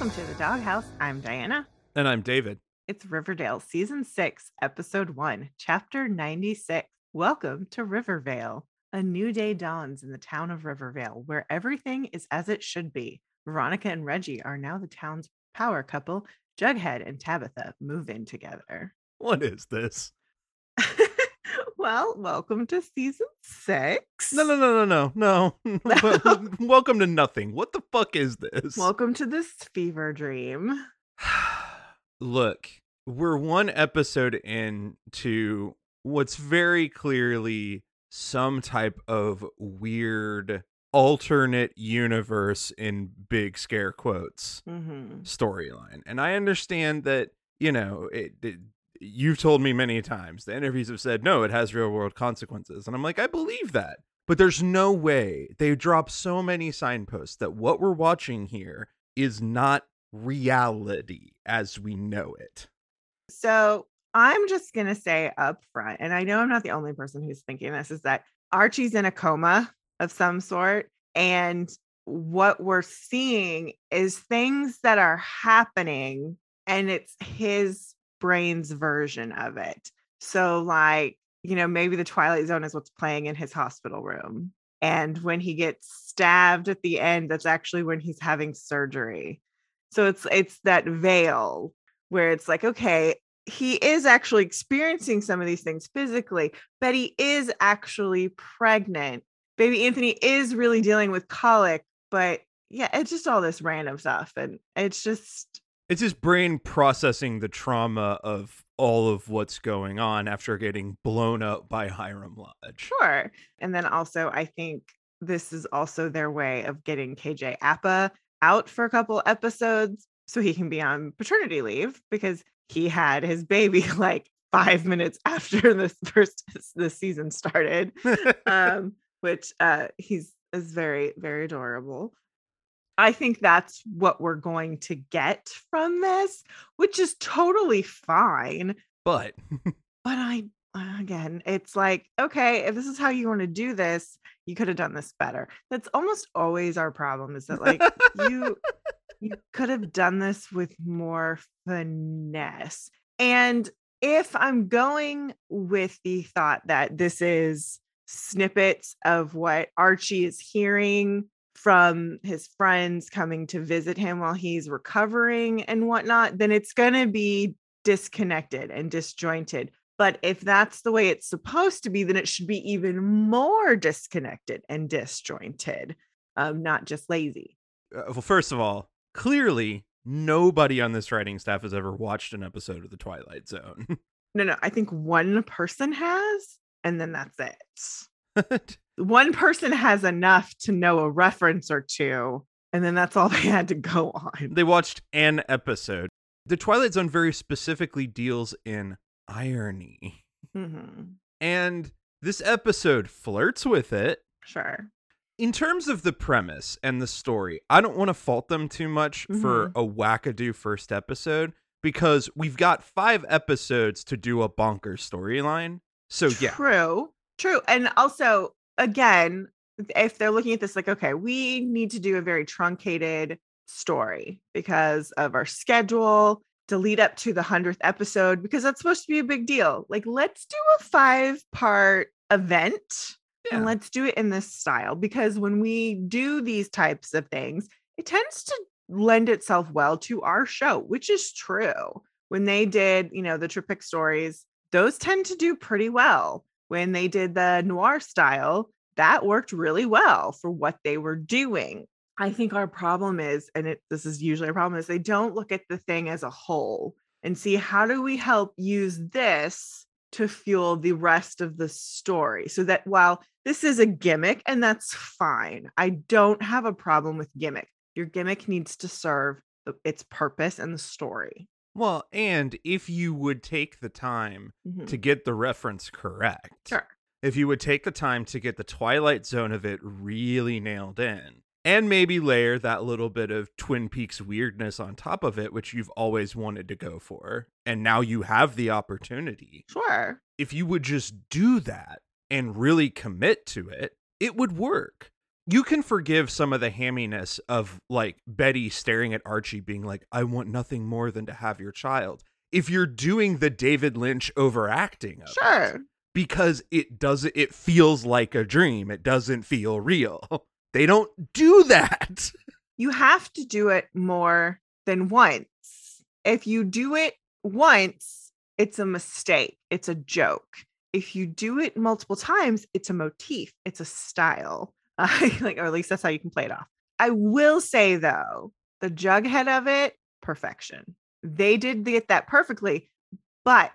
Welcome to the Doghouse. I'm Diana. And I'm David. It's Riverdale, Season 6, Episode 1, Chapter 96. Welcome to Rivervale. A new day dawns in the town of Rivervale, where everything is as it should be. Veronica and Reggie are now the town's power couple. Jughead and Tabitha move in together. What is this? well, welcome to season six. No, no, no, no, no, no. welcome to nothing. What the fuck is this? Welcome to this fever dream. Look, we're one episode into what's very clearly some type of weird alternate universe in big scare quotes Mm-hmm. storyline. And I understand that, you know, it, it you've told me many times the interviews have said no it has real world consequences. And i'm like i believe that. But there's no way. They drop so many signposts that what we're watching here is not reality as we know it. So I'm just gonna say up front, and I know I'm not the only person who's thinking this, is that Archie's in a coma of some sort. And what we're seeing is things that are happening, and it's his brain's version of it. So, like, you know, maybe the Twilight Zone is what's playing in his hospital room. And when he gets stabbed at the end, that's actually when he's having surgery. So it's it's that veil where it's like, okay, he is actually experiencing some of these things physically, but he is actually pregnant. Baby Anthony is really dealing with colic, but yeah, it's just all this random stuff. And it's just, it's his brain processing the trauma of all of what's going on after getting blown up by hiram lodge sure. And then also, I think this is also their way of getting KJ Appa out for a couple episodes so he can be on paternity leave because he had his baby like five minutes after this first this season started. um, which uh he's is very very adorable i think that's what we're going to get from this which is totally fine. But but i uh, again it's like okay if this is how you want to do this you could have done this better. That's almost always our problem is that like you you could have done this with more finesse. And if i'm going with the thought that this is snippets of what Archie is hearing from his friends coming to visit him while he's recovering and whatnot, then it's going to be disconnected and disjointed. But if that's the way it's supposed to be, then it should be even more disconnected and disjointed, um, not just lazy. uh, well first of all clearly nobody on this writing staff has ever watched an episode of the twilight zone No, no, I think one person has, and then that's it. one person has enough to know a reference or two, and then that's all they had to go on. they watched an episode the twilight zone very specifically deals in irony Mhm. and this episode flirts with it Sure. in terms of the premise and the story, I don't want to fault them too much for a wackadoo first episode because we've got five episodes to do a bonker storyline. So yeah, True. True. And also, again, if they're looking at this like, okay, we need to do a very truncated story because of our schedule to lead up to the 100th episode, because that's supposed to be a big deal. Like, let's do a five part event and let's do it in this style because when we do these types of things, it tends to lend itself well to our show, which is true. When they did, you know, the triptych stories, those tend to do pretty well. When they did the noir style, that worked really well for what they were doing. I think our problem is, and it, this is usually a problem, is they don't look at the thing as a whole and see how do we help use this to fuel the rest of the story so that while this is a gimmick and that's fine, I don't have a problem with gimmick. Your gimmick needs to serve its purpose and the story. Well, and if you would take the time Mhm. to get the reference correct, Sure. if you would take the time to get the Twilight Zone of it really nailed in, and maybe layer that little bit of Twin Peaks weirdness on top of it, which you've always wanted to go for, and now you have the opportunity. Sure. If you would just do that and really commit to it, it would work. You can forgive some of the hamminess of like Betty staring at Archie being like, I want nothing more than to have your child. If you're doing the David Lynch overacting of it, Sure. because it doesn't it feels like a dream. It doesn't feel real. They don't do that. You have to do it more than once. If you do it once, it's a mistake, it's a joke. If you do it multiple times, it's a motif, it's a style. Uh, like, or at least that's how you can play it off. I will say though, the jughead of it, perfection. They did get that perfectly, but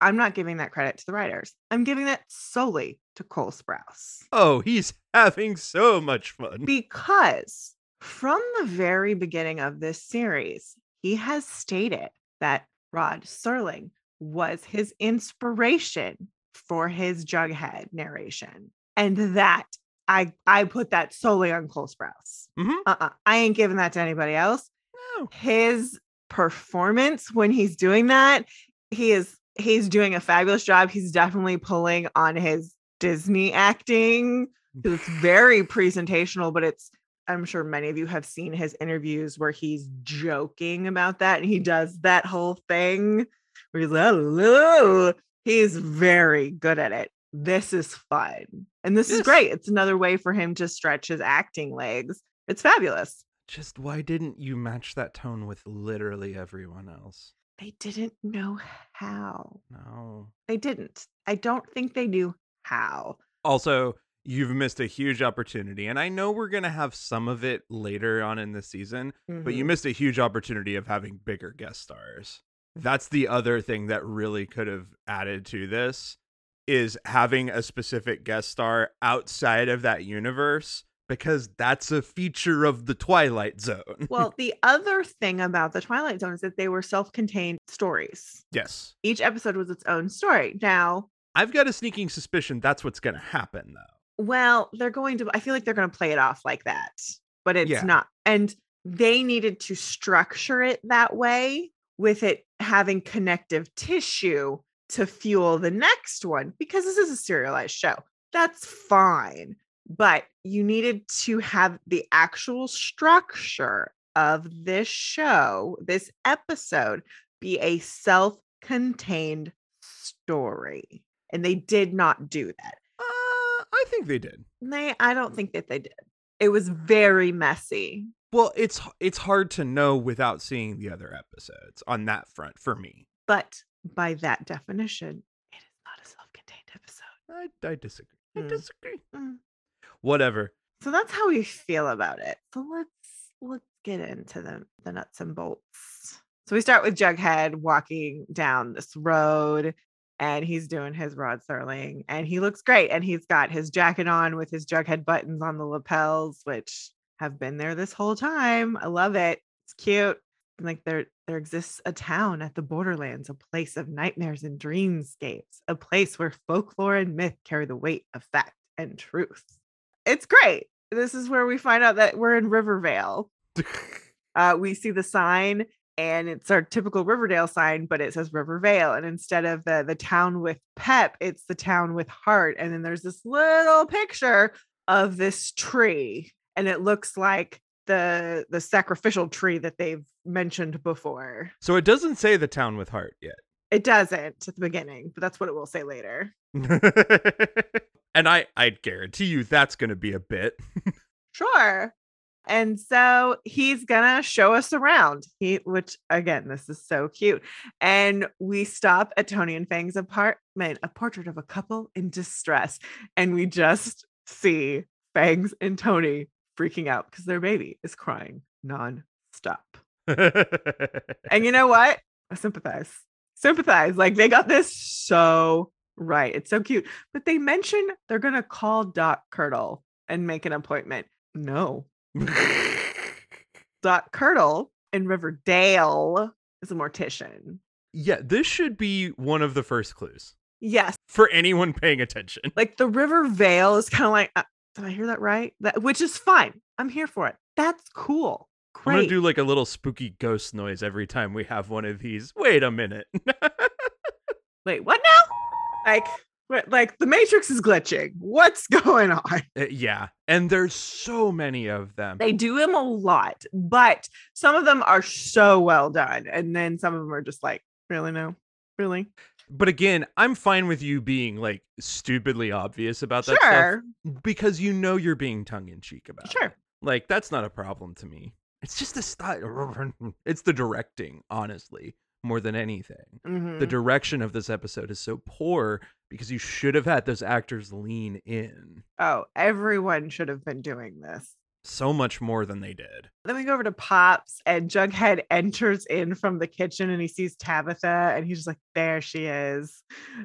I'm not giving that credit to the writers. I'm giving that solely to Cole Sprouse Oh, he's having so much fun. because from the very beginning of this series, he has stated that Rod Serling was his inspiration for his Jughead narration. And that I I put that solely on Cole Sprouse. Mhm. Uh-uh. I ain't giving that to anybody else. No. His performance when he's doing that, he is he's doing a fabulous job. He's definitely pulling on his Disney acting. it's very presentational, but it's I'm sure many of you have seen his interviews where he's joking about that and he does that whole thing where he's like, "Hello." he's very good at it. This is fun. And this is great. It's another way for him to stretch his acting legs. It's fabulous. Just why didn't you match that tone with literally everyone else? They didn't know how. No. They didn't. I don't think they knew how. Also, you've missed a huge opportunity, and I know we're gonna have some of it later on in the season, but you Mhm. missed a huge opportunity of having bigger guest stars. That's the other thing that really could have added to this is having a specific guest star outside of that universe because that's a feature of the Twilight Zone. well, the other thing about the Twilight Zone is that they were self-contained stories. yes. Each episode was its own story. Now, I've got a sneaking suspicion that's what's going to happen though. well, they're going to I feel like they're going to play it off like that, but it's Yeah. not. And they needed to structure it that way with it having connective tissue to fuel the next one because this is a serialized show. That's fine. But you needed to have the actual structure of this show, this episode, be a self contained story. And they did not do that. Uh, I think they did. They, I don't think that they did. It was very messy. Well, it's it's hard to know without seeing the other episodes on that front for me. But by that definition, it is not a self contained episode. I, I disagree. I Mm. disagree. Mm. Whatever. So that's how we feel about it. So let's let's get into the the nuts and bolts. So we start with Jughead walking down this road and he's doing his Rod Serling and he looks great and he's got his jacket on with his Jughead buttons on the lapels which have been there this whole time. I love it. It's cute. Like there there exists a town at the borderlands, a place of nightmares and dreamscapes, a place where folklore and myth carry the weight of fact and truth it's great. This is where we find out that we're in Rivervale. Uh, we see the sign, and it's our typical Riverdale sign, but it says Rivervale. And instead of the the town with pep, it's the town with heart. And then there's this little picture of this tree, and it looks like the the sacrificial tree that they've mentioned before. so it doesn't say the town with heart yet. It doesn't at the beginning, but that's what it will say later. and I I guarantee you that's going to be a bit. Sure. And so he's gonna show us around. He, which again, this is so cute. And we stop at Tony and Fang's apartment, a portrait of a couple in distress, and we just see Fangs and Tony freaking out because their baby is crying non-stop. And you know what? I sympathize. Sympathize. Like they got this so right. It's so cute. But they mention they're gonna call Doc Curdle and make an appointment. No. Doc Curdle in Riverdale is a mortician. yeah, this should be one of the first clues Yes. for anyone paying attention. Like the Rivervale is kind of like, uh, did I hear that right? That which is fine. I'm here for it. That's cool. I'm gonna do like a little spooky ghost noise every time we have one of these. Wait a minute. Wait, what now? Like, like the Matrix is glitching. What's going on? Uh, yeah. And there's so many of them. They do them a lot, but some of them are so well done. And then some of them are just like, really? No, really? But again, I'm fine with you being like stupidly obvious about that Sure. stuff because you know you're being tongue in cheek about Sure. it. Sure. Like that's not a problem to me. It's just the style. It's the directing, honestly, more than anything. The Mhm. direction of this episode is so poor because you should have had those actors lean in Oh, everyone should have been doing this. So much more than they did. Then we go over to Pops, and Jughead enters in from the kitchen and he sees Tabitha, and he's just like, There she is.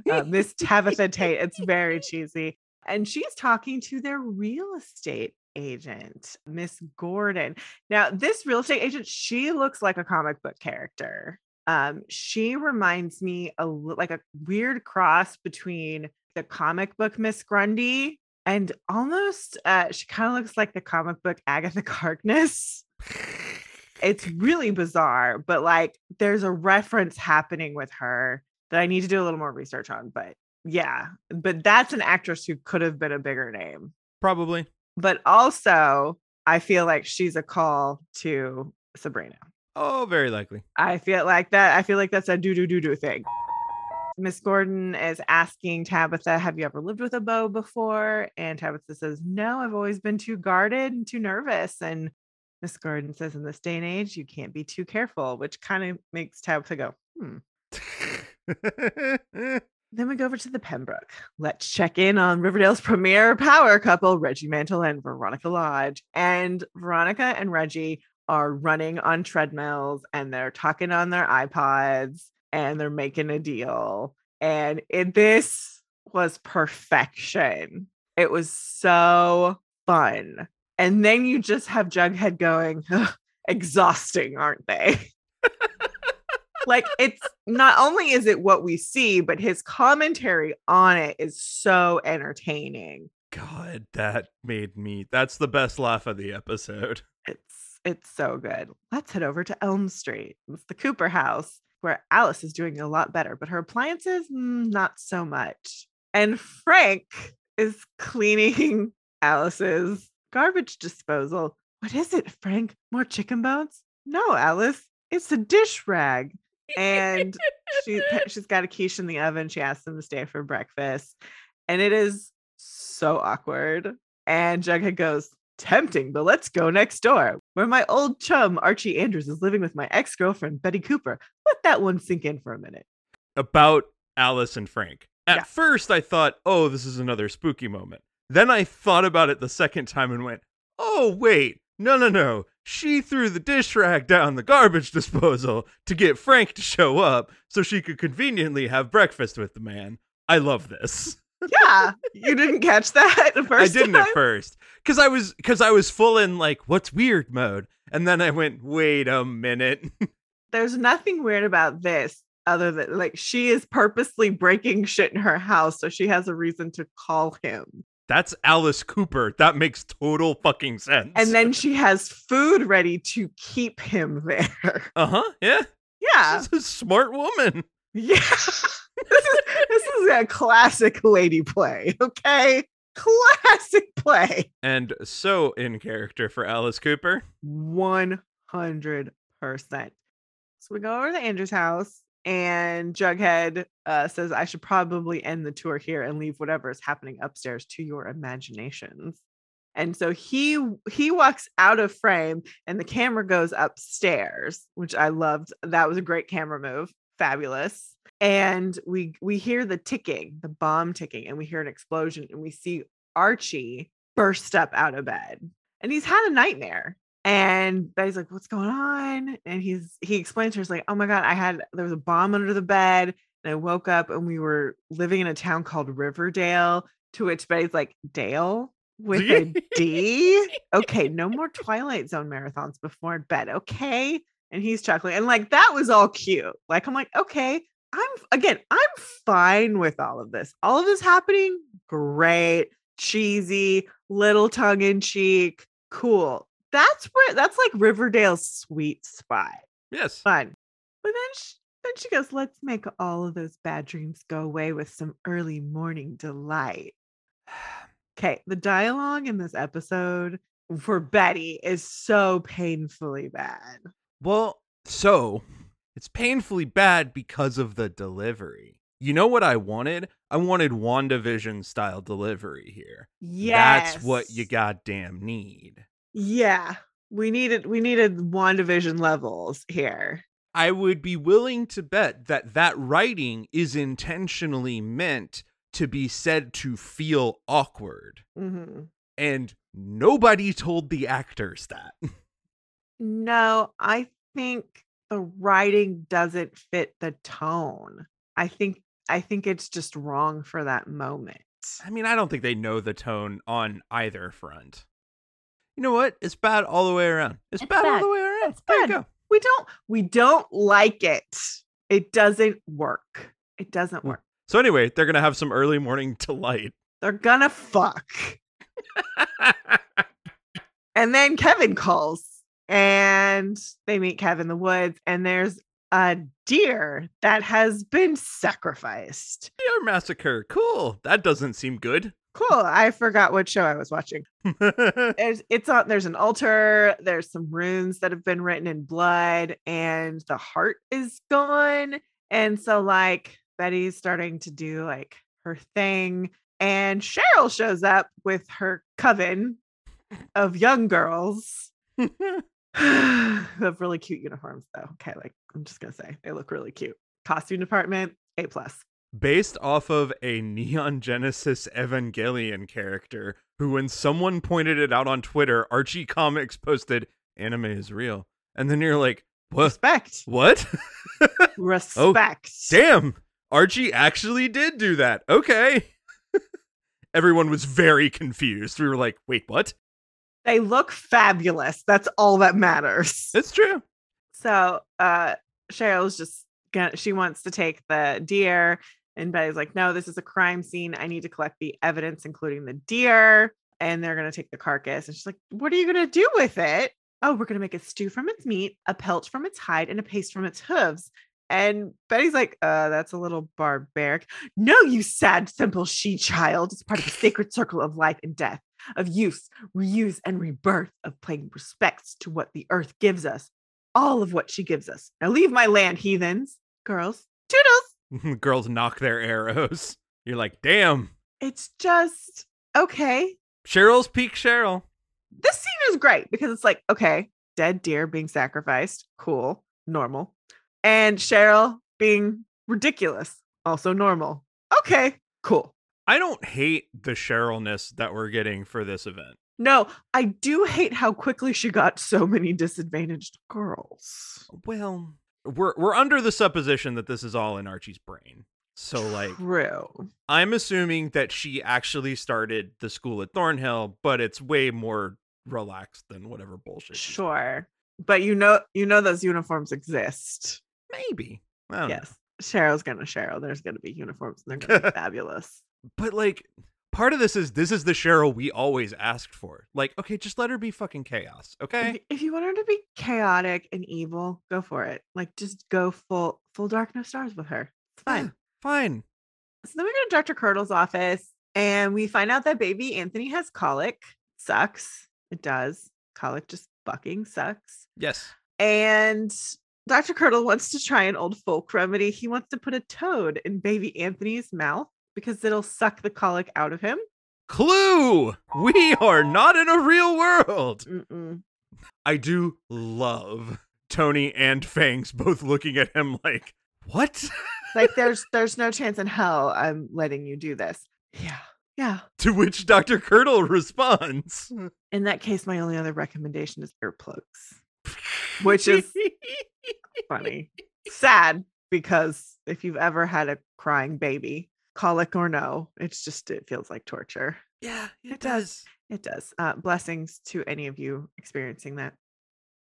Uh, Miss Tabitha Tate. It's very cheesy. And she's talking to their real estate agent, Miss Gordon. Now, this real estate agent, she looks like a comic book character. Um, she reminds me a like a weird cross between the comic book Miss Grundy and almost uh she kind of looks like the comic book Agatha Harkness. It's really bizarre, but like there's a reference happening with her that I need to do a little more research on. But yeah, but that's an actress who could have been a bigger name. Probably. But also, I feel like she's a call to Sabrina. Oh, very likely. I feel like that. I feel like that's a do do do do thing. Miss Gordon is asking Tabitha, Have you ever lived with a beau before? And Tabitha says, No, I've always been too guarded and too nervous. And Miss Gordon says, In this day and age, you can't be too careful, which kind of makes Tabitha go, Hmm. Then we go over to the Pembroke. Let's check in on Riverdale's premier power couple, Reggie Mantle and Veronica Lodge. And Veronica and Reggie are running on treadmills and they're talking on their AirPods and they're making a deal. And it, this was perfection. It was so fun. And then you just have Jughead going, exhausting, aren't they? like it's not only is it what we see, but his commentary on it is so entertaining. God, that made me. That's the best laugh of the episode. It's it's so good. Let's head over to Elm Street. It's the Cooper house where Alice is doing a lot better, but her appliances mm, not so much. And Frank is cleaning Alice's garbage disposal. What is it, Frank? More chicken bones? No, Alice. It's a dish rag. And she she's got a quiche in the oven. She asks him to stay for breakfast. And it is so awkward. And Jughead goes, tempting, but let's go next door, where my old chum Archie Andrews is living with my ex-girlfriend Betty Cooper. Let that one sink in for a minute. about Alice and Frank. At Yeah. first, I thought, oh, this is another spooky moment. Then I thought about it the second time and went, oh, wait, no, no, no. She threw the dish rag down the garbage disposal to get Frank to show up so she could conveniently have breakfast with the man. I love this. Yeah, you didn't catch that the I didn't time? at first because I was because I was full in like what's weird mode, and then I went, wait a minute. There's nothing weird about this other than like she is purposely breaking shit in her house so she has a reason to call him. That's Alice Cooper. That makes total fucking sense. And then she has food ready to keep him there. uh huh, yeah. Yeah. She's a smart woman. Yeah. this is this is a classic lady play, okay? Classic play. And so in character for Alice Cooper. 100%. So we go over to Andrew's house and Jughead uh, says, I should probably end the tour here and leave whatever is happening upstairs to your imaginations. And so he he walks out of frame and the camera goes upstairs, which I loved. That was a great camera move. Fabulous. And we we hear the ticking, the bomb ticking, and we hear an explosion and we see Archie burst up out of bed. And he's had a nightmare. And Betty's like, what's going on? And he's he explains to her, he's like, oh my God, I had there was a bomb under the bed. And I woke up and we were living in a town called Riverdale, to which Betty's like, Dale with a D. Okay, no more Twilight Zone marathons before bed. Okay. And he's chuckling. And like that was all cute. Like, I'm like, okay, I'm again, I'm fine with all of this. All of this happening, great, cheesy, little tongue in cheek, cool. That's where that's like Riverdale's sweet spot. Yes. Fun. But then sh- Then she goes, Let's make all of those bad dreams go away with some early morning delight. Okay, the dialogue in this episode for Betty is so painfully bad. Well, so it's painfully bad because of the delivery. You know what I wanted? I wanted WandaVision style delivery here. Yes. That's what you goddamn need. Yeah. We needed we needed WandaVision levels here. I would be willing to bet that that writing is intentionally meant to be said to feel awkward. Mhm. And nobody told the actors that. No, I think the writing doesn't fit the tone. I think I think it's just wrong for that moment. I mean, I don't think they know the tone on either front. You know what? It's bad all the way around. It's, It's bad, all the way around. It's There you bad. go. We don't we don't like it. It doesn't work. It doesn't Hmm. work. So anyway, they're gonna have some early morning delight. They're gonna fuck. And then Kevin calls and they meet Kevin in the woods and there's a deer that has been sacrificed. Deer massacre. Cool. That doesn't seem good. Cool. I forgot what show I was watching. There's it's on there's an altar, there's some runes that have been written in blood and the heart is gone. And so like Betty's starting to do like her thing and Cheryl shows up with her coven of young girls who have really cute uniforms though. Okay, like I'm just gonna say they look really cute. Costume department, A plus. Based off of a Neon Genesis Evangelion character who, when someone pointed it out on Twitter, Archie Comics posted, anime is real. And then you're like, what? Respect. What? Oh, Respect. Damn. Archie actually did do that. Okay. Everyone was very confused. We were like, wait, what? They look fabulous. That's all that matters. It's true. So uh Cheryl's just gonna she wants to take the deer and Betty's like, no, this is a crime scene. I need to collect the evidence, including the deer. And they're gonna take the carcass. And she's like, What are you gonna do with it? Oh, we're gonna make a stew from its meat, a pelt from its hide, and a paste from its hooves. And Betty's like, uh, that's a little barbaric. No, you sad, simple she child. It's part of the sacred circle of life and death, of use, reuse, and rebirth, of paying respects to what the earth gives us all of what she gives us. Now leave my land, heathens. Girls, toodles. Girls nock their arrows. You're like, damn. It's just okay. Cheryl's peak Cheryl. This scene is great because it's like, okay, dead deer being sacrificed, cool, normal. And Cheryl being ridiculous, also normal. Okay, cool. I don't hate the Cherylness that we're getting for this event. No, I do hate how quickly she got so many disadvantaged girls. Well, we're we're under the supposition that this is all in Archie's brain. So like True. I'm assuming that she actually started the school at Thornhill, but it's way more relaxed than whatever bullshit. Sure. But you know, you know those uniforms exist. Maybe. Don't know. Yes. Cheryl's gonna Cheryl. There's gonna be uniforms and they're gonna be fabulous. But like part of this is this is the Cheryl we always asked for. Like, okay, just let her be fucking chaos. Okay. if you want her to be chaotic and evil, go for it. Like just go full full dark no stars with her. It's Yeah, fine. Fine. So then we go to Dr. Curdle's office and we find out that baby Anthony has colic. Sucks. It does. Colic just fucking sucks. Yes. And Dr. Curdle wants to try an old folk remedy. He wants to put a toad in baby Anthony's mouth because it'll suck the colic out of him. Clue. We are not in a real world. Mm-mm. I do love Tony and Fangs both looking at him like, what? Like there's there's no chance in hell I'm letting you do this. Yeah. Yeah. to which Dr. Curdle responds. In that case, my only other recommendation is earplugs. Which is funny. Sad because if you've ever had a crying baby, colic or no, it's just it feels like torture. yeah, It does. It does. Uh, blessings to any of you experiencing that.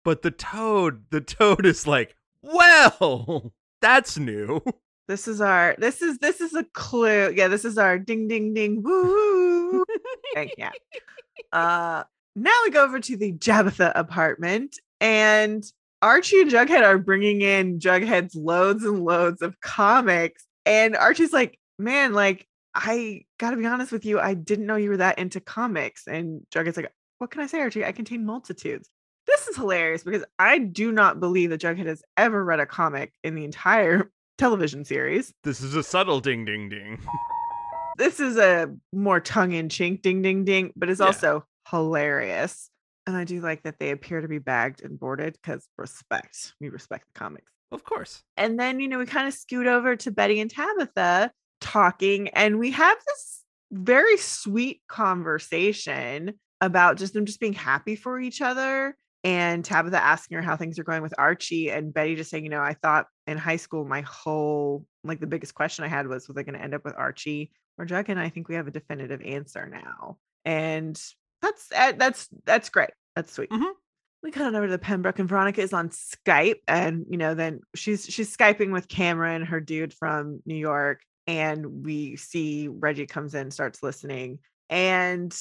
But the toad, the toad is like, well, that's new. This is our this is this is a clue. Yeah, this is our ding ding ding woo. Okay, yeah. Uh now we go over to the Jabitha apartment and Archie and Jughead are bringing in Jughead's loads and loads of comics. And Archie's like, man, like, I gotta be honest with you, I didn't know you were that into comics. And Jughead's like, what can I say, Archie? I contain multitudes. This is hilarious because I do not believe that Jughead has ever read a comic in the entire television series. This is a subtle ding ding ding. this is a more tongue in cheek ding ding ding, but it's Yeah. also hilarious. And I do like that they appear to be bagged and boarded because respect. We respect the comics. Of course. And then, you know, we kind of scoot over to Betty and Tabitha talking, and we have this very sweet conversation about just them just being happy for each other. And Tabitha asking her how things are going with Archie, and Betty just saying, you know, I thought in high school, my whole like the biggest question I had was, was I going to end up with Archie or Jug? And I think we have a definitive answer now. And that's uh, that's that's great. That's sweet Mhm. we cut on over to the Pembroke and Veronica is on Skype and you know then she's she's skyping with Cameron her dude from New York and we see Reggie comes in starts listening and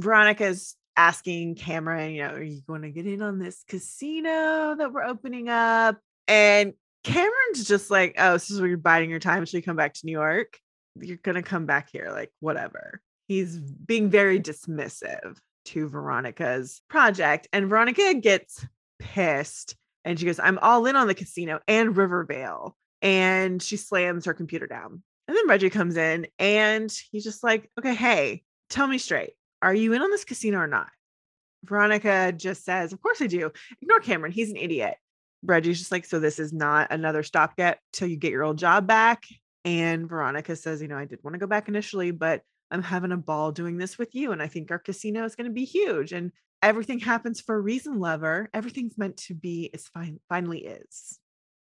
Veronica's asking Cameron you know are you going to get in on this casino that we're opening up and Cameron's just like oh this is where you're biding your time Should you come back to New York you're going to come back here like whatever he's being very dismissive to Veronica's project. And Veronica gets pissed and she goes, I'm all in on the casino and Rivervale. And she slams her computer down. And then Reggie comes in and he's just like, okay, hey, tell me straight. Are you in on this casino or not? Veronica just says, Of course I do. Ignore Cameron. He's an idiot. Reggie's just like, So this is not another stopgap till you get your old job back. And Veronica says, You know, I did want to go back initially, but I'm having a ball doing this with you. And I think our casino is going to be huge. And everything happens for a reason, lover. Everything's meant to be fine finally is.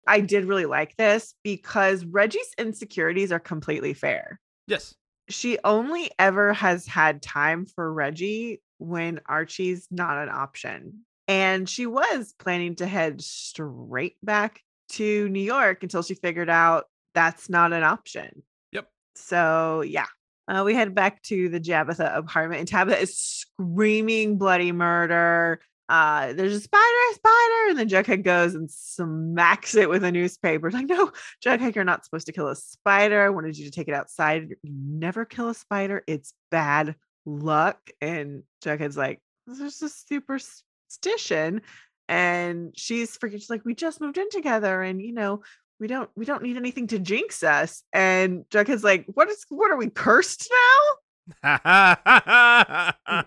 I did really like this because Reggie's insecurities are completely fair. Yes. She only ever has had time for Reggie when Archie's not an option. And she was planning to head straight back to New York until she figured out that's not an option. Yep. So, yeah, uh, we head back to the Jabitha apartment, and Tabitha is screaming bloody murder. Uh, there's a spider, a spider, and then Jughead goes and smacks it with a newspaper. It's like, no, Jughead, you're not supposed to kill a spider. I wanted you to take it outside. You never kill a spider. It's bad luck. And Jughead's like, this is just superstition. And she's freaking, she's like, we just moved in together, and you know, we don't we don't need anything to jinx us. And Jughead's like, what is what are we cursed now? That's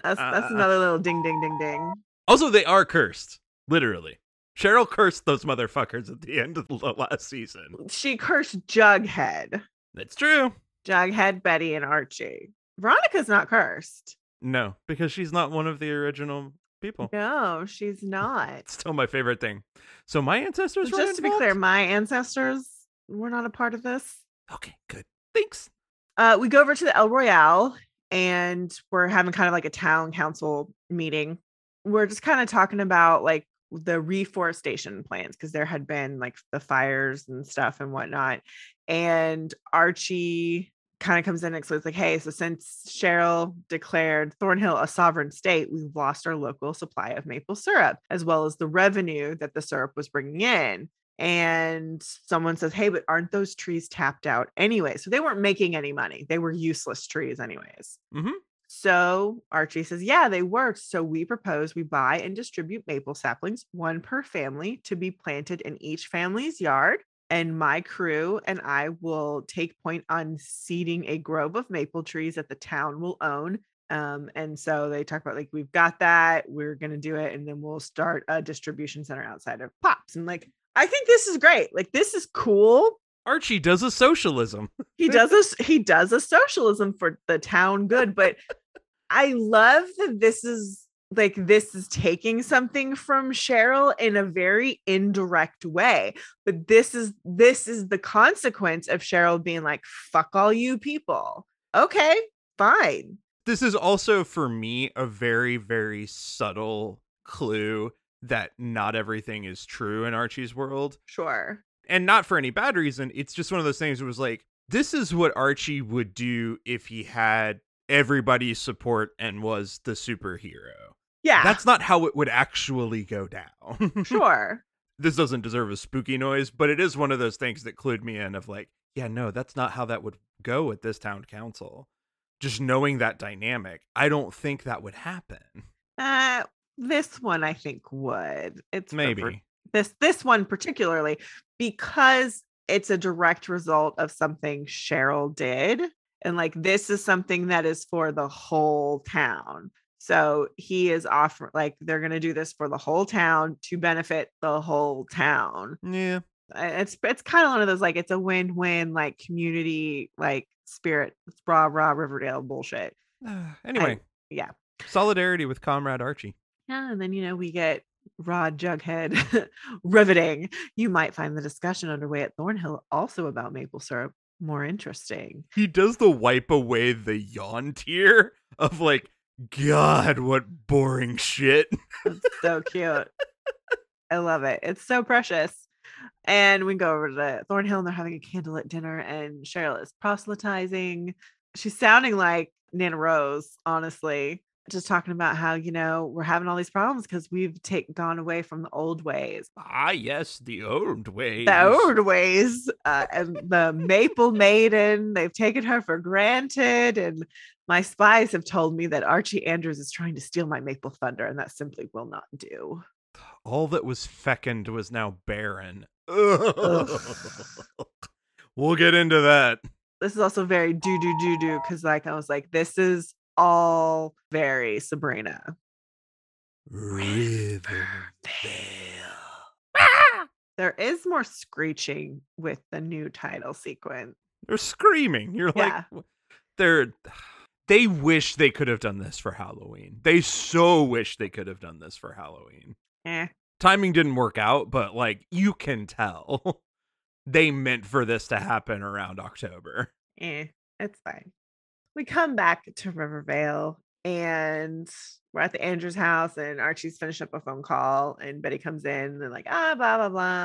that's another little ding ding ding ding. Also, they are cursed. Literally. Cheryl cursed those motherfuckers at the end of the last season. She cursed Jughead. That's true. Jughead, Betty, and Archie. Veronica's not cursed. No, because she's not one of the original people. No, she's not. It's still my favorite thing. So my ancestors were Just to be clear, my ancestors were not a part of this. Okay, good. Thanks. Uh, we go over to the El Royale and we're having kind of like a town council meeting. We're just kind of talking about like the reforestation plans because there had been like the fires and stuff and whatnot. And Archie kind of comes in and explains like, hey, so since Cheryl declared Thornhill a sovereign state, we've lost our local supply of maple syrup, as well as the revenue that the syrup was bringing in. And someone says, hey, but aren't those trees tapped out anyway? So they weren't making any money. They were useless trees, anyways. Mhm. So Archie says, yeah, they were. So we propose we buy and distribute maple saplings, one per family, to be planted in each family's yard. And my crew and I will take point on seeding a grove of maple trees that the town will own. Um, and so they talk about like, we've got that, we're going to do it. And then we'll start a distribution center outside of Pops. And like, I think this is great. Like, this is cool Archie does a socialism. he does a he does a socialism for the town good but i love that this is like this is taking something from cheryl in a very indirect way but this is this is the consequence of cheryl being like fuck all you people okay fine This is also for me a very very subtle clue that not everything is true in Archie's world. sure and not for any bad reason. It's just one of those things. It was like this is what Archie would do if he had everybody's support and was the superhero. yeah That's not how it would actually go down. sure this doesn't deserve a spooky noise, but it is one of those things that clued me in of like, yeah, no, that's not how that would go at this town council. Just knowing that dynamic, I don't think that would happen. Uh, this one I think would. It's Maybe. this this one particularly because it's a direct result of something Cheryl did and like this is something that is for the whole town. So he is offer like they're going to do this for the whole town to benefit the whole town. Yeah. Uh, It's it's kind of one of those like it's a win-win like community like spirit it's rah rah Riverdale bullshit. anyway, Yeah. solidarity with Comrade Archie. Yeah, and then you know we get Rod Jughead riveting. You might find the discussion underway at Thornhill also about maple syrup more interesting. He does the wipe away the yawn tear of like, God, what boring shit. It's so cute. I love it. It's so precious. And we go over to Thornhill and they're having a candlelit dinner, and Cheryl is proselytizing. She's sounding like Nana Rose, honestly. Just talking about how, you know, we're having all these problems because we've take, gone away from the old ways. Ah, yes, the old ways. the old ways uh, and the maple maiden they've taken her for granted and my spies have told me that archie andrews is trying to steal my maple thunder and that simply will not do All that was fecund was now barren. we'll get into that. this is also very do do do do because like i was like this is all very sabrina Riverdale. there is more screeching with the new title sequence They're screaming. You're Yeah. like, they're. They wish they could have done this for Halloween. They so wish they could have done this for Halloween. eh. Timing didn't work out, but like you can tell they meant for this to happen around October. eh, it's fine. We come back to Rivervale and we're at the Andrews house and Archie's finished up a phone call and Betty comes in and they're like, ah, blah, blah, blah.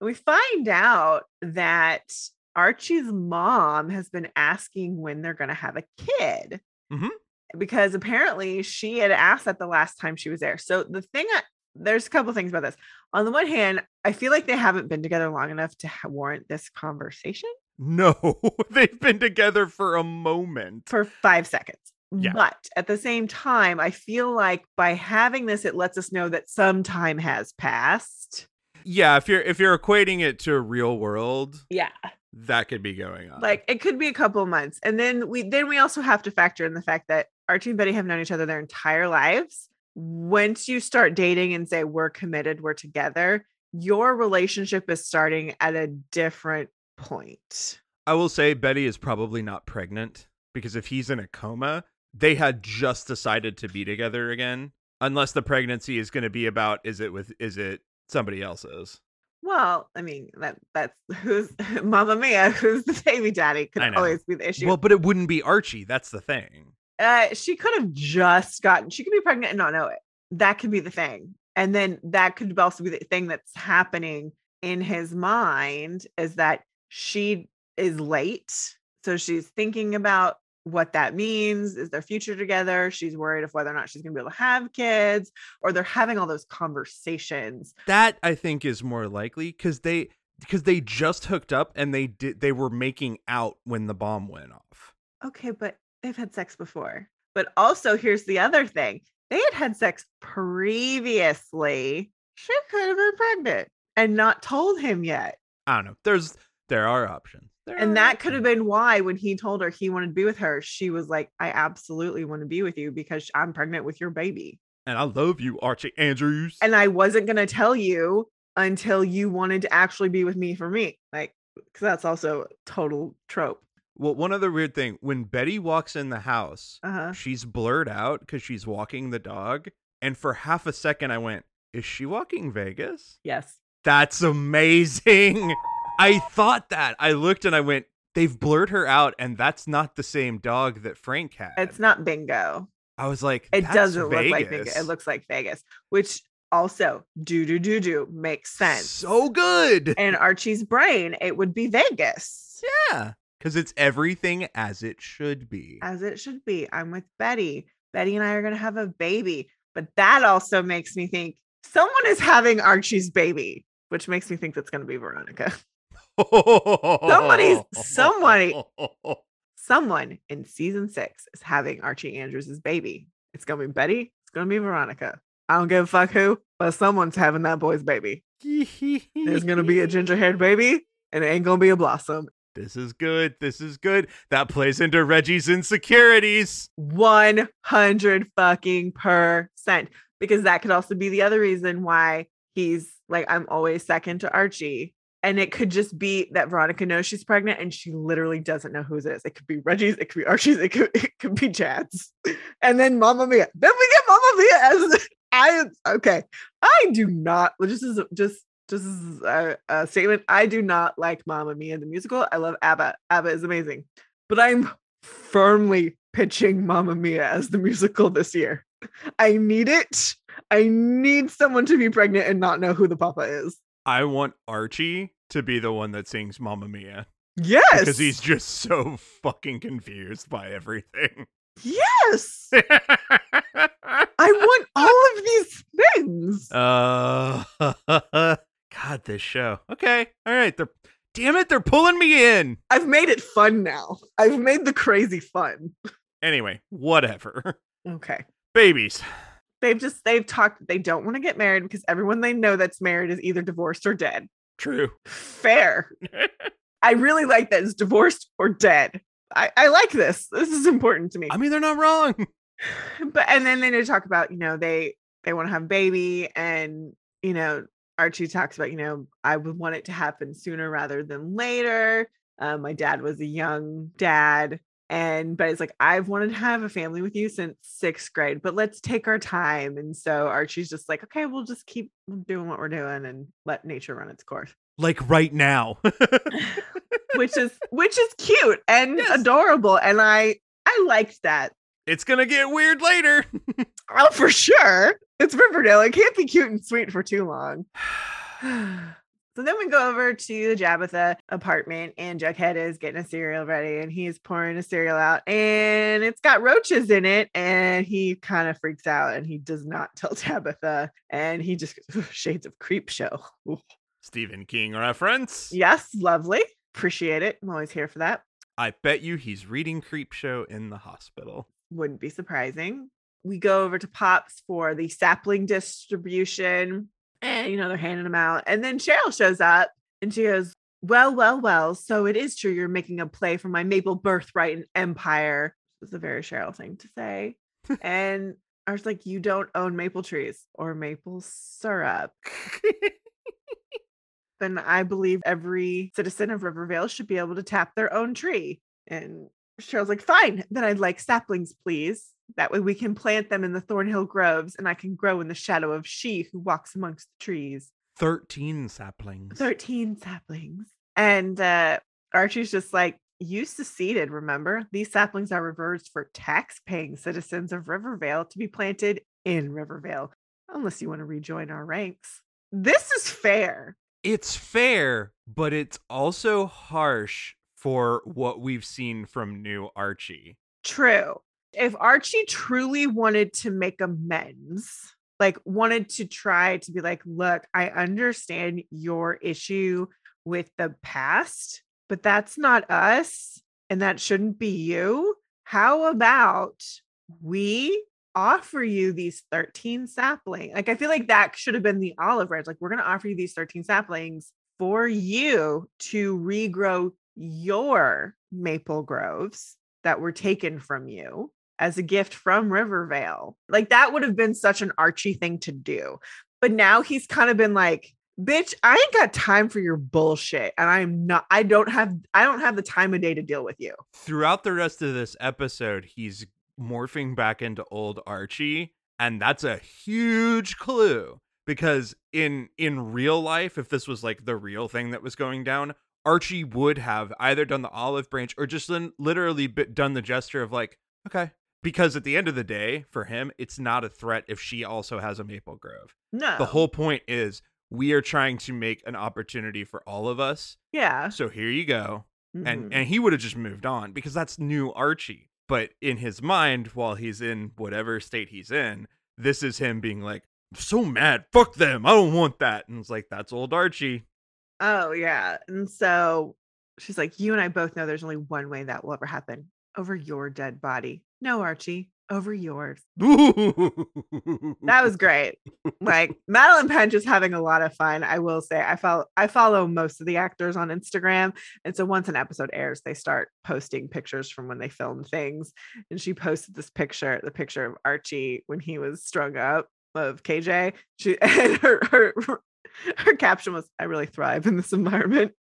And we find out that Archie's mom has been asking when they're going to have a kid. Mhm. Because apparently she had asked that the last time she was there. So the thing, I, there's a couple things about this. On the one hand, I feel like they haven't been together long enough to warrant this conversation. No, they've been together for a moment. for five seconds. Yeah. But at the same time, I feel like by having this, it lets us know that some time has passed. Yeah, if you're if you're equating it to a real world, Yeah. that could be going on. Like it could be a couple of months. And then we then we also have to factor in the fact that Archie and Betty have known each other their entire lives. Once you start dating and say we're committed, we're together, your relationship is starting at a different point. I will say Betty is probably not pregnant because if he's in a coma, they had just decided to be together again. Unless the pregnancy is going to be about is it with is it somebody else's? Well, I mean that that's who's Mamma Mia, who's the baby daddy, could always be the issue. Well, but it wouldn't be Archie. That's the thing. uh, she could have just gotten. She could be pregnant and not know it. That could be the thing, and then that could also be the thing that's happening in his mind is that she is late, so she's thinking about what that means. Is their future together? She's worried of whether or not she's going to be able to have kids, or they're having all those conversations. That I think is more likely because they because they just hooked up and they did they were making out when the bomb went off. Okay, but they've had sex before. But also, here's the other thing they had had sex previously. She could have been pregnant and not told him yet. I don't know. There's there are options. There are And that could have been why, when he told her he wanted to be with her, she was like, I absolutely want to be with you because I'm pregnant with your baby. And I love you, Archie Andrews. And I wasn't going to tell you until you wanted to actually be with me for me. Like, because that's also a total trope. well, one other weird thing when Betty walks in the house, Uh huh. she's blurred out because she's walking the dog. And for half a second, I went, Is she walking Vegas? Yes. That's amazing. I thought that. I looked and I went, They've blurred her out, and that's not the same dog that Frank had. It's not bingo. I was like, It "That's doesn't look like Vegas. Vegas." It looks like Vegas, which also do do do do makes sense. so good. in Archie's brain, it would be Vegas, yeah, because it's everything as it should be. as it should be. I'm with Betty. Betty and I are gonna have a baby, but that also makes me think someone is having Archie's baby. which makes me think that's going to be Veronica. Somebody's- somebody- Someone in season six is having Archie Andrews' baby. It's going to be Betty. It's going to be Veronica. I don't give a fuck who, but someone's having that boy's baby. There's going to be a ginger haired baby, and it ain't going to be a blossom. This is good. This is good. That plays into Reggie's insecurities. 100 fucking percent. Because that could also be the other reason why he's like, I'm always second to Archie. And it could just be that Veronica knows she's pregnant and she literally doesn't know whose it is. It could be Reggie's, it could be Archie's, it could, it could be Chad's. And then Mamma Mia. Then we get Mamma Mia as I okay. I do not just as just just as a, a statement. I do not like Mamma Mia the musical. I love ABBA. ABBA is amazing, but I'm firmly pitching Mamma Mia as the musical this year. I need it. I need someone to be pregnant and not know who the papa is. I want Archie to be the one that sings Mamma Mia Yes, because he's just so fucking confused by everything. yes. I want all of these things. uh, God, this show. Okay, all right. They're damn it. They're pulling me in. I've made it fun now. I've made the crazy fun. Anyway, whatever. Okay. Babies. they've just they've talked they don't want to get married because everyone they know that's married is either divorced or dead. True. Fair. I really like that it's divorced or dead. I, I like this. This is important to me. I mean, they're not wrong. But and then they talk about, you know, they they want to have a baby and you know, Archie talks about, you know, I would want it to happen sooner rather than later. Um, my dad was a young dad. And but it's like, I've wanted to have a family with you since sixth grade, but let's take our time. And so Archie's just like, okay, we'll just keep doing what we're doing and let nature run its course. Like right now. which is which is cute and Yes. adorable. And I I liked that. it's gonna get weird later. Oh, for sure. It's Riverdale. It can't be cute and sweet for too long. So then we go over to the Jabitha apartment, and Jughead is getting a cereal ready, and he's pouring a cereal out, and it's got roaches in it, and he kind of freaks out, and he does not tell Tabitha, and he just shades of Creepshow. Ooh. Stephen King reference. Yes, lovely, appreciate it. I'm always here for that. I bet you he's reading Creepshow in the hospital. Wouldn't be surprising. We go over to Pops for the sapling distribution, and you know they're handing them out, and then Cheryl shows up, and she goes, "Well, well, well. So it is true you're making a play for my maple birthright and empire." It's a very Cheryl thing to say, and I was like, "You don't own maple trees or maple syrup." then I believe every citizen of Rivervale should be able to tap their own tree. And Cheryl's like, fine, then I'd like saplings, please. That way we can plant them in the Thornhill Groves and I can grow in the shadow of she who walks amongst the trees. 13 saplings. 13 saplings. And uh, Archie's just like, you seceded, remember? These saplings are reserved for tax paying citizens of Rivervale to be planted in Rivervale, unless you want to rejoin our ranks. This is fair. It's fair, but it's also harsh for what we've seen from new Archie. True. If Archie truly wanted to make amends, like wanted to try to be like, look, I understand your issue with the past, but that's not us and that shouldn't be you. How about we offer you these 13 saplings? Like, I feel like that should have been the olive branch. Like, we're going to offer you these 13 saplings for you to regrow your maple groves that were taken from you as a gift from Rivervale. Like that would have been such an Archie thing to do. But now he's kind of been like, bitch, I ain't got time for your bullshit. And I'm not, I don't have, I don't have the time of day to deal with you. Throughout the rest of this episode, he's morphing back into old Archie, and that's a huge clue because in in real life, if this was like the real thing that was going down, Archie would have either done the olive branch or just then literally done the gesture of like, okay. Because at the end of the day, for him, it's not a threat if she also has a maple grove. No. The whole point is we are trying to make an opportunity for all of us. yeah. So here you go. And Mhm. and he would have just moved on because that's new Archie. But in his mind, while he's in whatever state he's in, this is him being like, so mad. Fuck them. I don't want that. And it's like, that's old Archie. Oh, yeah. And so she's like, You and I both know there's only one way that will ever happen over your dead body. No, Archie, over yours. That was great. Like Madelaine Petsch just having a lot of fun. I will say I follow I follow most of the actors on Instagram. And so once an episode airs, they start posting pictures from when they filmed things. And she posted this picture, the picture of Archie when he was strung up of KJ. She and her her, her caption was, I really thrive in this environment.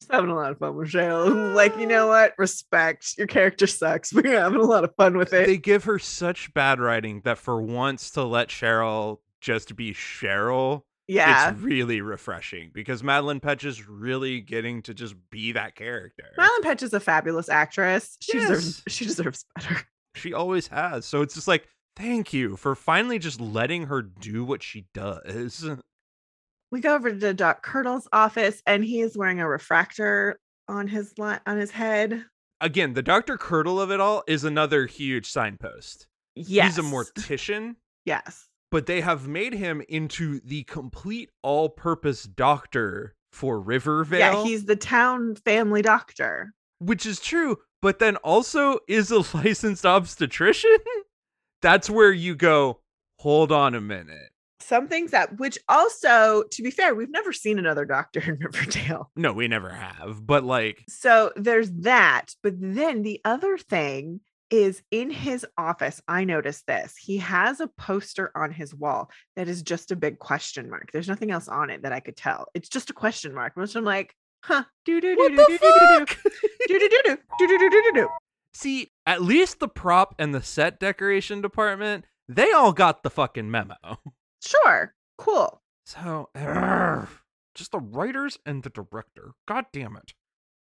Just having a lot of fun with Cheryl. Like, you know oh. what? Respect. Your character sucks. We're having a lot of fun with it. They give her such bad writing that for once to let Cheryl just be Cheryl, yeah. it's really refreshing because Madelaine Petsch is really getting to just be that character. Madelaine Petsch is a fabulous actress. She deserves she deserves better. She always has. So it's just like, thank you for finally just letting her do what she does. We go over to Doc Curdle's office and he is wearing a refractor on his li- on his head. Again, the Dr. Curdle of it all is another huge signpost. Yes. He's a mortician. Yes. but they have made him into the complete all-purpose doctor for Rivervale. Yeah, he's the town family doctor. which is true, but then also is a licensed obstetrician. That's where you go, hold on a minute. Some things that which also, to be fair, we've never seen another doctor in Riverdale. No, we never have, but like, So there's that. But then the other thing is in his office, I noticed this. He has a poster on his wall that is just a big question mark. There's nothing else on it that I could tell. It's just a question mark, which I'm like, huh, do do do do do do fuck? do do do do do do do do do. See, at least the prop and the set decoration department, they all got the fucking memo. Sure, cool. So, just the writers and the director. God damn it.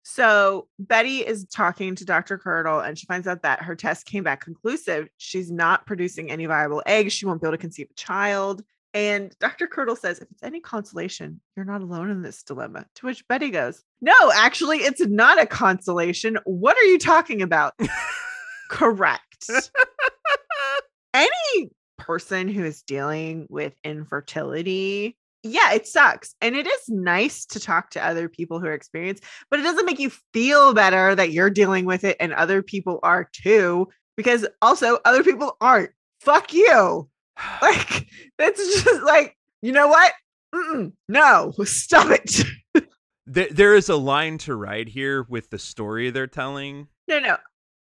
So Betty is talking to Dr. Curdle and she finds out that her test came back conclusive. She's not producing any viable eggs. She won't be able to conceive a child. And Dr. Curdle says, if it's any consolation, you're not alone in this dilemma. To which Betty goes, No, actually, it's not a consolation. What are you talking about? Correct. Any person who is dealing with infertility, yeah, it sucks. And it is nice to talk to other people who are experienced, but it doesn't make you feel better that you're dealing with it and other people are too, because also other people aren't. Fuck you. Like, that's just like, you know what? Mm-mm, no, stop it. there, there is a line to ride here with the story they're telling. No, no.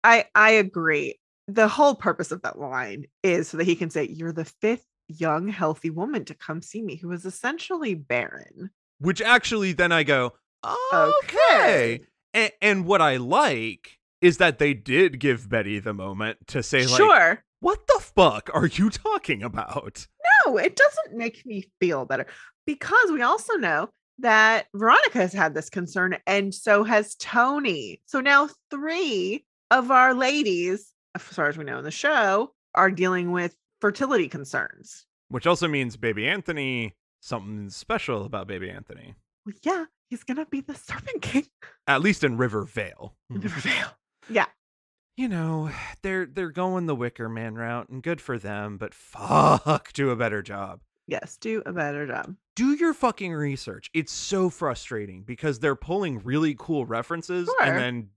I I agree. The whole purpose of that line is so that he can say, You're the fifth young, healthy woman to come see me who is essentially barren. Which actually, then I go, okay. Okay. And, and what I like is that they did give Betty the moment to say, like, sure. What the fuck are you talking about? No, it doesn't make me feel better because we also know that Veronica has had this concern and so has Tony. So now three of our ladies, as far as we know in the show, are dealing with fertility concerns. Which also means Baby Anthony, something special about Baby Anthony, Well, yeah, he's gonna be the Serpent King at least in Rivervale. in Riverdale. Mm-hmm. Yeah. You know, they're they're going the Wicker Man route, and good for them. But fuck, do a better job. Yes, do a better job. Do your fucking research. It's so frustrating because they're pulling really cool references Sure. and then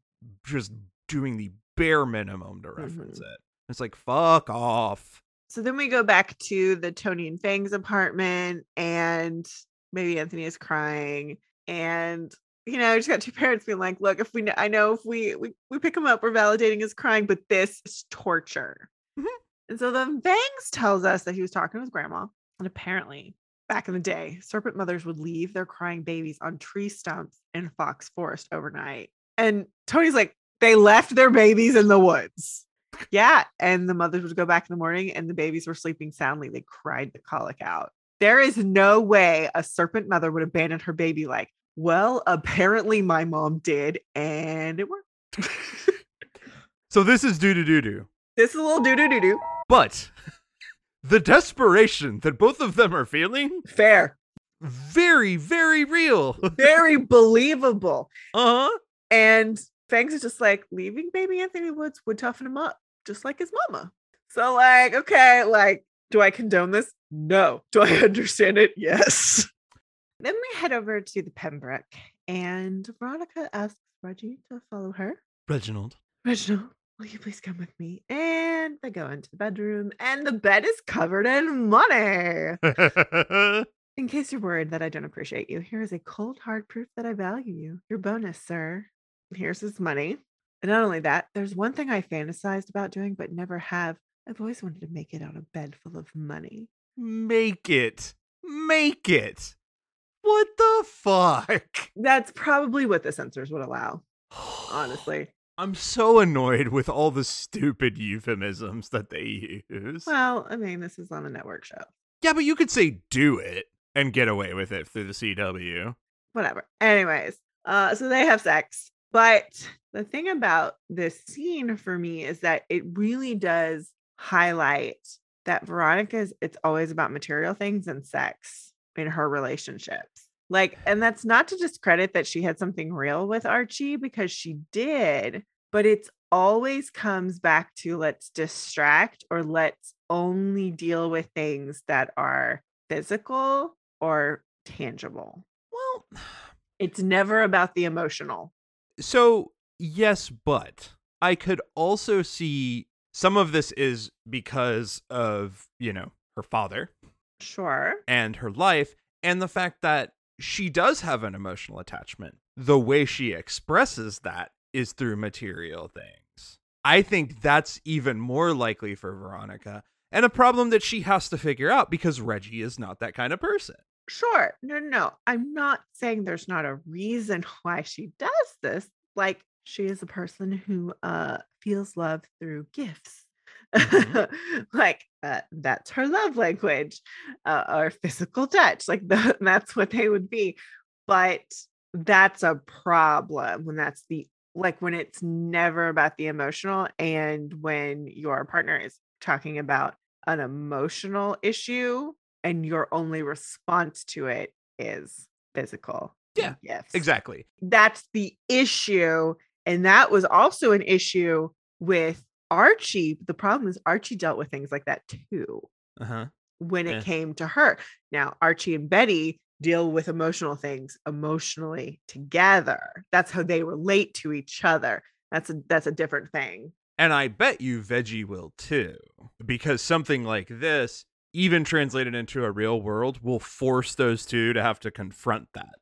just doing the bare minimum to reference mm-hmm. it. It's like fuck off. So then we go back to the Tony and Fang's apartment, and maybe Anthony is crying, and you know, I just got two parents being like, "Look, if we, I know if we we we pick him up, we're validating his crying, but this is torture." Mhm. And so then Fangs tells us that he was talking to his grandma, and apparently, back in the day, serpent mothers would leave their crying babies on tree stumps in Fox Forest overnight. And Tony's like, "They left their babies in the woods." Yeah. And the mothers would go back in the morning and the babies were sleeping soundly. They cried the colic out. There is no way a serpent mother would abandon her baby like, well, apparently my mom did, and it worked. So this is doo doo doo doo. this is a little doo doo doo doo. But the desperation that both of them are feeling, Fair. very, very real. Very believable. Uh huh. And Fangs is just like, leaving baby Anthony Woods would toughen him up, just like his mama. So, like, okay, like, Do I condone this? No. Do I understand it? Yes. Then we head over to the Pembroke, and Veronica asks Reggie to follow her. Reginald. Reginald, will you please come with me? And they go into the bedroom, and the bed is covered in money. In case you're worried that I don't appreciate you, here is a cold hard proof that I value you. Your bonus, sir. Here's his money. And not only that, there's one thing I fantasized about doing but never have. I've always wanted to make it on a bed full of money. Make it. Make it. What the fuck? That's probably what the censors would allow, honestly. I'm so annoyed with all the stupid euphemisms that they use. Well, I mean, this is on a network show. Yeah, but you could say do it and get away with it through the CW. Whatever. Anyways, uh, so they have sex. But the thing about this scene for me is that it really does highlight that Veronica's it's always about material things and sex in her relationships. Like, and that's not to discredit that she had something real with Archie because she did, but it's always comes back to let's distract or let's only deal with things that are physical or tangible. Well, It's never about the emotional. so yes, but I could also see some of this is because of, you know, her father Sure. and her life and the fact that she does have an emotional attachment. The way she expresses that is through material things. I think that's even more likely for Veronica and a problem that she has to figure out because Reggie is not that kind of person. Sure. No, no, no. I'm not saying there's not a reason why she does this. Like she is a person who uh feels love through gifts. like uh, that's her love language uh, or physical touch like the, that's what they would be but that's a problem when that's the like when it's never about the emotional and when your partner is talking about an emotional issue and your only response to it is physical Yeah, gifts Exactly. that's the issue. And that was also an issue with Archie. The problem is Archie dealt with things like that too Uh-huh. when it Yeah. came to her. Now, Archie and Betty deal with emotional things emotionally together. That's how they relate to each other. That's a that's a different thing. And I bet you Veggie will too, because something like this, even translated into a real world, will force those two to have to confront that.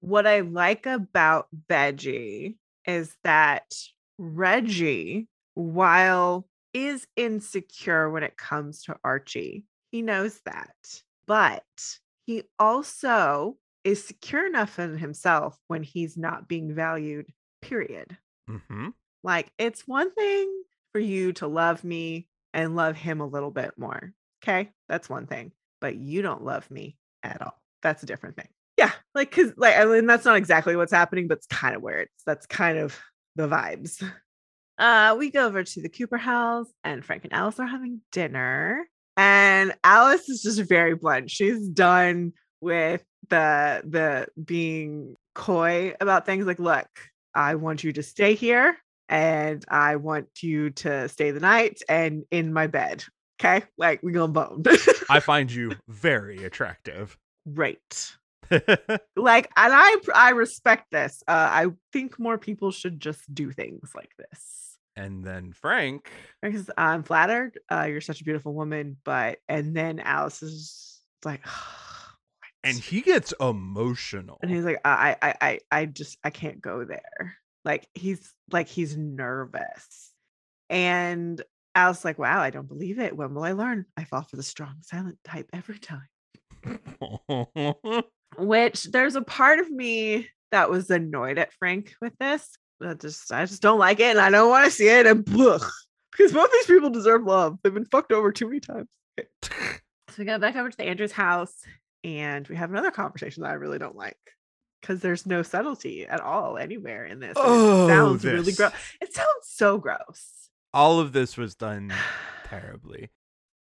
What I like about Veggie is that Reggie, while is insecure when it comes to Archie, he knows that. But he also is secure enough in himself when he's not being valued, period. Mm-hmm. Like it's one thing for you to love me and love him a little bit more. Okay. That's one thing. But you don't love me at all. That's a different thing. Yeah. Like, cause like, I mean, that's not exactly what's happening, but it's kind of where it's that's kind of the vibes. Uh, we go over to the Cooper house and Frank and Alice are having dinner. And Alice is just very blunt. She's done with the the being coy about things like, look, I want you to stay here and I want you to stay the night and in my bed. Okay. Like we gonna bone. I find you very attractive. right. Like, and I I respect this. Uh I think more people should just do things like this. And then Frank, Because I'm flattered. Uh, you're such a beautiful woman, but and then Alice is like and he gets emotional. and he's like, I I I I just I can't go there. Like he's like he's nervous. And Alice like, wow, I don't believe it. When will I learn? I fall for the strong silent type every time. Which there's a part of me that was annoyed at Frank with this. That just I just don't like it and I don't want to see it. And ugh, because both these people deserve love. They've been fucked over too many times. So we go back over to the Andrews house and we have another conversation that I really don't like. Because there's no subtlety at all anywhere in this. Oh, it sounds really gross. It sounds so gross. All of this was done terribly.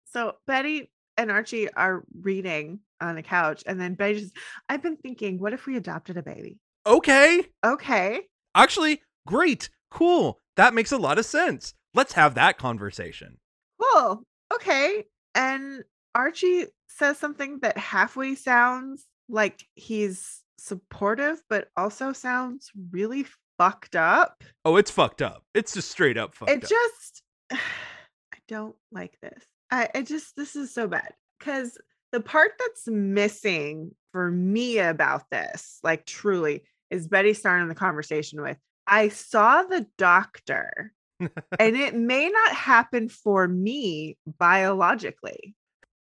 So Betty and Archie are reading on the couch, and then Betty just, I've been thinking, what if we adopted a baby? Okay. Okay. Actually, great. Cool. That makes a lot of sense. Let's have that conversation. Cool. Okay. And Archie says something that halfway sounds like he's supportive, but also sounds really fucked up. Oh, it's fucked up. It's just straight up fucked it up. It just I don't like this. I, I just this is so bad because the part that's missing for me about this, like truly, is Betty starting the conversation with, I saw the doctor. and it may not happen for me biologically.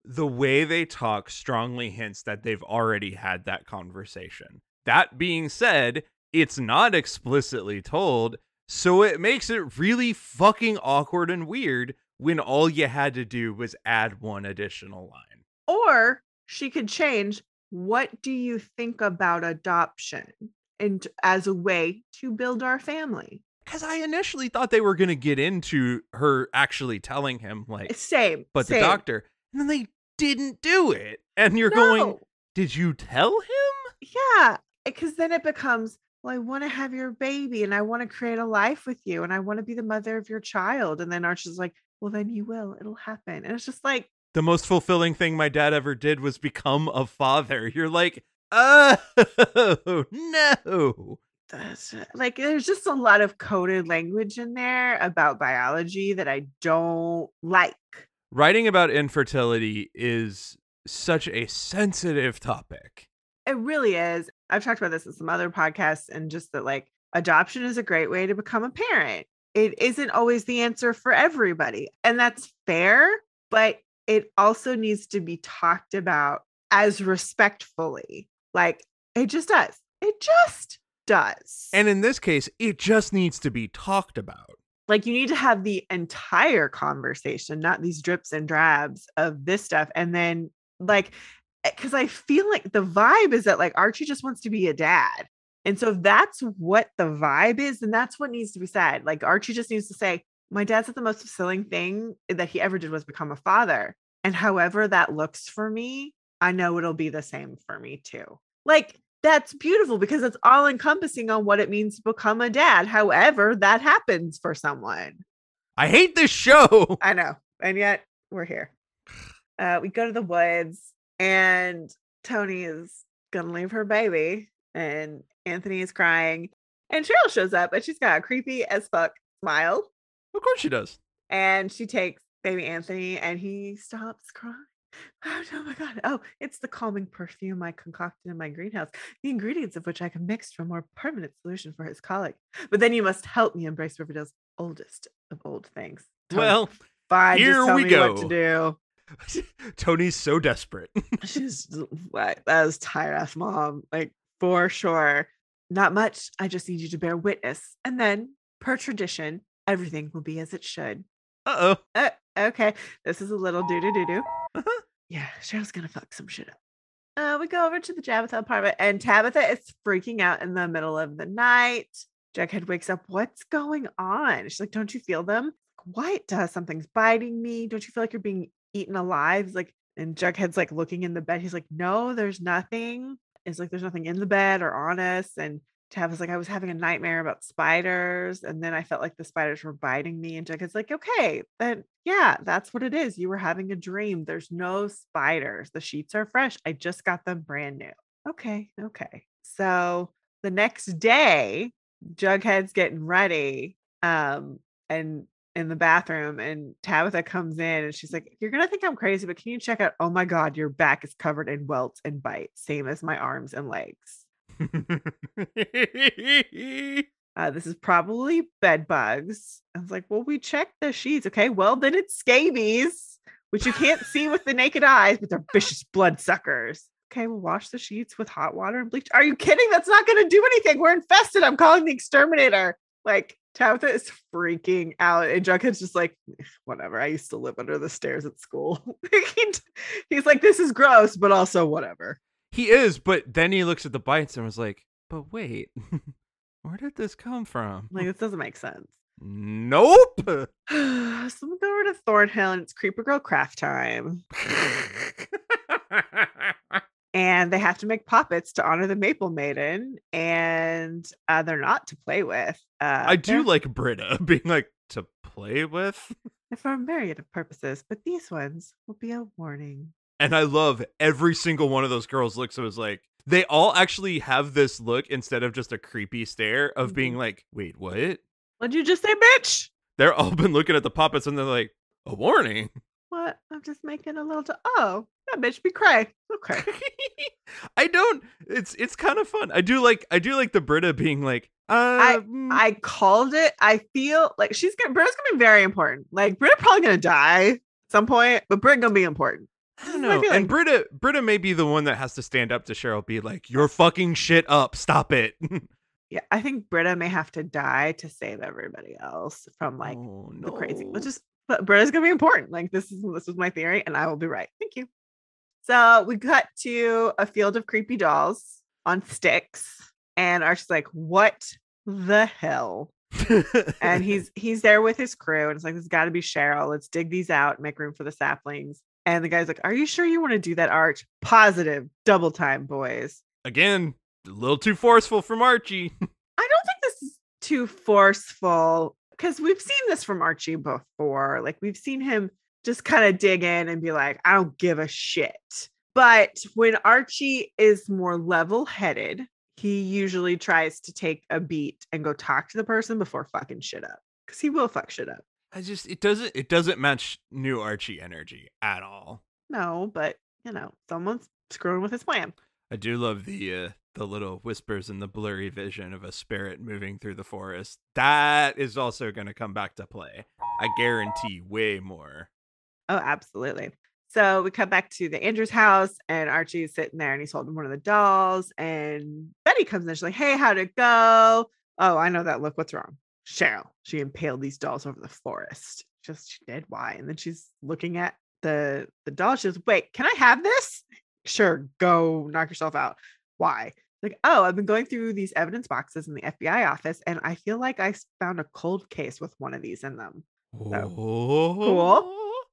the way they talk strongly hints that they've already had that conversation. That being said, it's not explicitly told, so it makes it really fucking awkward and weird when all you had to do was add one additional line. Or she could change, what do you think about adoption? And as a way to build our family. Because I initially thought they were going to get into her actually telling him, like, Same. but same. the doctor, and then they didn't do it. And you're going, did you tell him? Yeah, eh, because then it becomes, well, I want to have your baby and I want to create a life with you and I want to be the mother of your child. And then Archie's like, well, then you will. It'll happen. And it's just like, the most fulfilling thing my dad ever did was become a father. You're like, oh no. that's like, there's just a lot of coded language in there about biology that I don't like. Writing about infertility is such a sensitive topic. It really is. I've talked about this in some other podcasts and just that like adoption is a great way to become a parent. It isn't always the answer for everybody. And that's fair, but it also needs to be talked about as respectfully. Like it just does. It just does. And in this case, it just needs to be talked about. like you need to have the entire conversation, not these drips and drabs of this stuff. And then like eh, because I feel like the vibe is that like Archie just wants to be a dad. And so if that's what the vibe is, then that's what needs to be said. Like Archie just needs to say, My dad said the most fulfilling thing that he ever did was become a father. And however that looks for me, I know it'll be the same for me too. Like that's beautiful because it's all encompassing on what it means to become a dad, however that happens for someone. I hate this show. I know. And yet we're here. Uh, we go to the woods and Tony is gonna leave her baby and Anthony is crying. And Cheryl shows up and she's got a creepy as fuck smile. Of course she does. And she takes baby Anthony and he stops crying. Oh, oh my god. Oh, it's the calming perfume I concocted in my greenhouse, the ingredients of which I can mix for a more permanent solution for his colic. But then you must help me embrace Riverdale's oldest of old things. Tony, Well, fine, here we me what to go. do. Tony's so desperate. She's that was ass mom, like for sure. Not much. I just need you to bear witness. And then, per tradition, everything will be as it should. Uh oh. Okay. This is a little doo doo doo doo. Yeah, Cheryl's gonna fuck some shit up. Uh, we go over to the Tabitha apartment, and Tabitha is freaking out in the middle of the night. Jughead wakes up. What's going on? She's like, Don't you feel them? What? Uh, something's biting me. Don't you feel like you're being eaten alive? Like, and Jughead's like looking in the bed. He's like, No, there's nothing. It's like there's nothing in the bed or on us. And Tabitha's like, I was having a nightmare about spiders, and then I felt like the spiders were biting me. And Jughead's like, Okay, then yeah, that's what it is. You were having a dream. There's no spiders. The sheets are fresh. I just got them brand new. Okay, okay. So the next day, Jughead's getting ready um and in the bathroom and Tabitha comes in and she's like, You're gonna think I'm crazy, but can you check out? Oh my god, your back is covered in welts and bites, same as my arms and legs. Uh, this is probably bed bugs. I was like, Well, we checked the sheets. Okay, well, then it's scabies, which you can't see with the naked eyes, but they're vicious bloodsuckers. Okay, we'll wash the sheets with hot water and bleach. Are you kidding? That's not going to do anything. We're infested. I'm calling the exterminator. Like, Tabitha is freaking out. And Jughead's just like, whatever. I used to live under the stairs at school. He- He's like, this is gross, but also whatever. He is, but then he looks at the bites and was like, but wait, where did this come from? Like, this doesn't make sense. Nope. so we go over to Thornhill and it's Creeper Girl craft time. And they have to make puppets to honor the Maple Maiden. And uh, they're not to play with. Uh, I do like Britta being like to play with. For a myriad of purposes, but these ones will be a warning. And I love every single one of those girls looks. It was like they all actually have this look instead of just a creepy stare of being Mhm. like, wait, what? What'd you just say, bitch? They're all been looking at the puppets and they're like, a warning. What? I'm just making a little. T- oh, that bitch be cray. Okay. I don't. It's it's kind of fun. I do like I do like the Britta being like, uh, mm, I called it. I feel like she's gonna. Britta's gonna be very important. Like Britta probably gonna die at some point, but Britta gonna be important. I don't know. and like- Britta Britta may be the one that has to stand up to Cheryl, be like, "You're fucking shit up. Stop it." Yeah, I think Britta may have to die to save everybody else from like oh, the crazy. no. Which is, but Britta's gonna be important. Like this is this is my theory, and I will be right. Thank you. So we cut to a field of creepy dolls on sticks, and Archie's like, "What the hell?" and he's he's there with his crew, and it's like, "There's got to be Cheryl. Let's dig these out, make room for the saplings." And the guy's like, "Are you sure you want to do that, Arch? Positive, double time, boys." again a little too forceful from Archie. I don't think this is too forceful because we've seen this from Archie before. Like we've seen him just kind of dig in and be like, I don't give a shit. But when Archie is more level headed, he usually tries to take a beat and go talk to the person before fucking shit up because he will fuck shit up. I just it doesn't it doesn't match new Archie energy at all. No, but you know, someone's screwing with his plan. I do love the uh, the little whispers and the blurry vision of a spirit moving through the forest. That is also going to come back to play. I guarantee way more. Oh, absolutely. So we come back to the Andrews house, and Archie's sitting there and he's holding one of the dolls. And Betty comes in. She's like, Hey, how'd it go? Oh, I know that look. What's wrong? Cheryl, she impaled these dolls over the forest. Just she did. Why? And then she's looking at the the doll. She goes, Wait, can I have this? Sure, go knock yourself out. Why? Like, oh, I've been going through these evidence boxes in the FBI office, and I feel like I found a cold case with one of these in them. cool. Oh.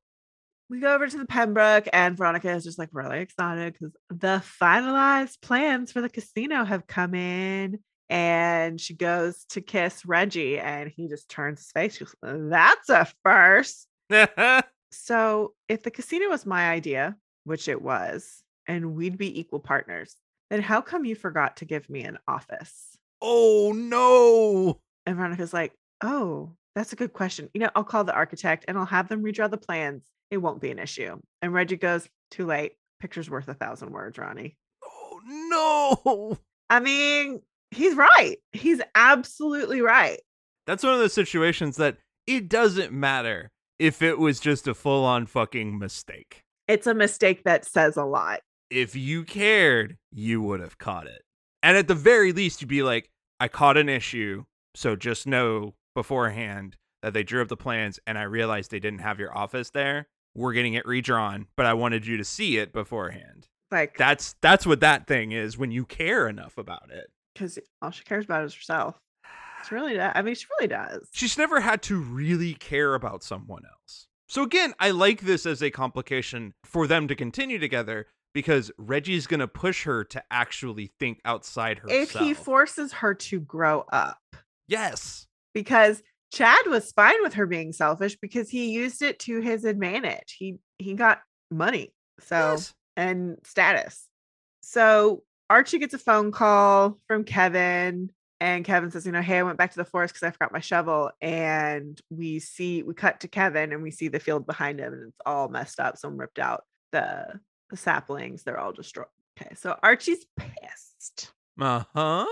we go over to the Pembroke, and Veronica is just like really excited because the finalized plans for the casino have come in. And she goes to kiss Reggie, and he just turns his face. Goes, That's a first. So, if the casino was my idea, which it was, and we'd be equal partners, then how come you forgot to give me an office? oh no. And Veronica's like, Oh, that's a good question. You know, I'll call the architect and I'll have them redraw the plans. It won't be an issue. And Reggie goes, Too late. Picture's worth a thousand words, Ronnie. Oh no. I mean, he's right. He's absolutely right. That's one of those situations that it doesn't matter if it was just a full on fucking mistake. It's a mistake that says a lot. If you cared, you would have caught it. And at the very least, you'd be like, I caught an issue. So just know beforehand that they drew up the plans and I realized they didn't have your office there. We're getting it redrawn, but I wanted you to see it beforehand. Like, That's that's what that thing is when you care enough about it. Because all she cares about is herself. She really does. I mean, she really does. she's never had to really care about someone else. So again, I like this as a complication for them to continue together because Reggie's going to push her to actually think outside herself. If he forces her to grow up, yes. because Chad was fine with her being selfish because he used it to his advantage. He he got money. So yes. and status. So Archie gets a phone call from Kevin, and Kevin says, You know, hey, I went back to the forest because I forgot my shovel. And we see, we cut to Kevin and we see the field behind him, and it's all messed up. Some ripped out the, the saplings, they're all destroyed. Okay. So Archie's pissed, Uh-huh.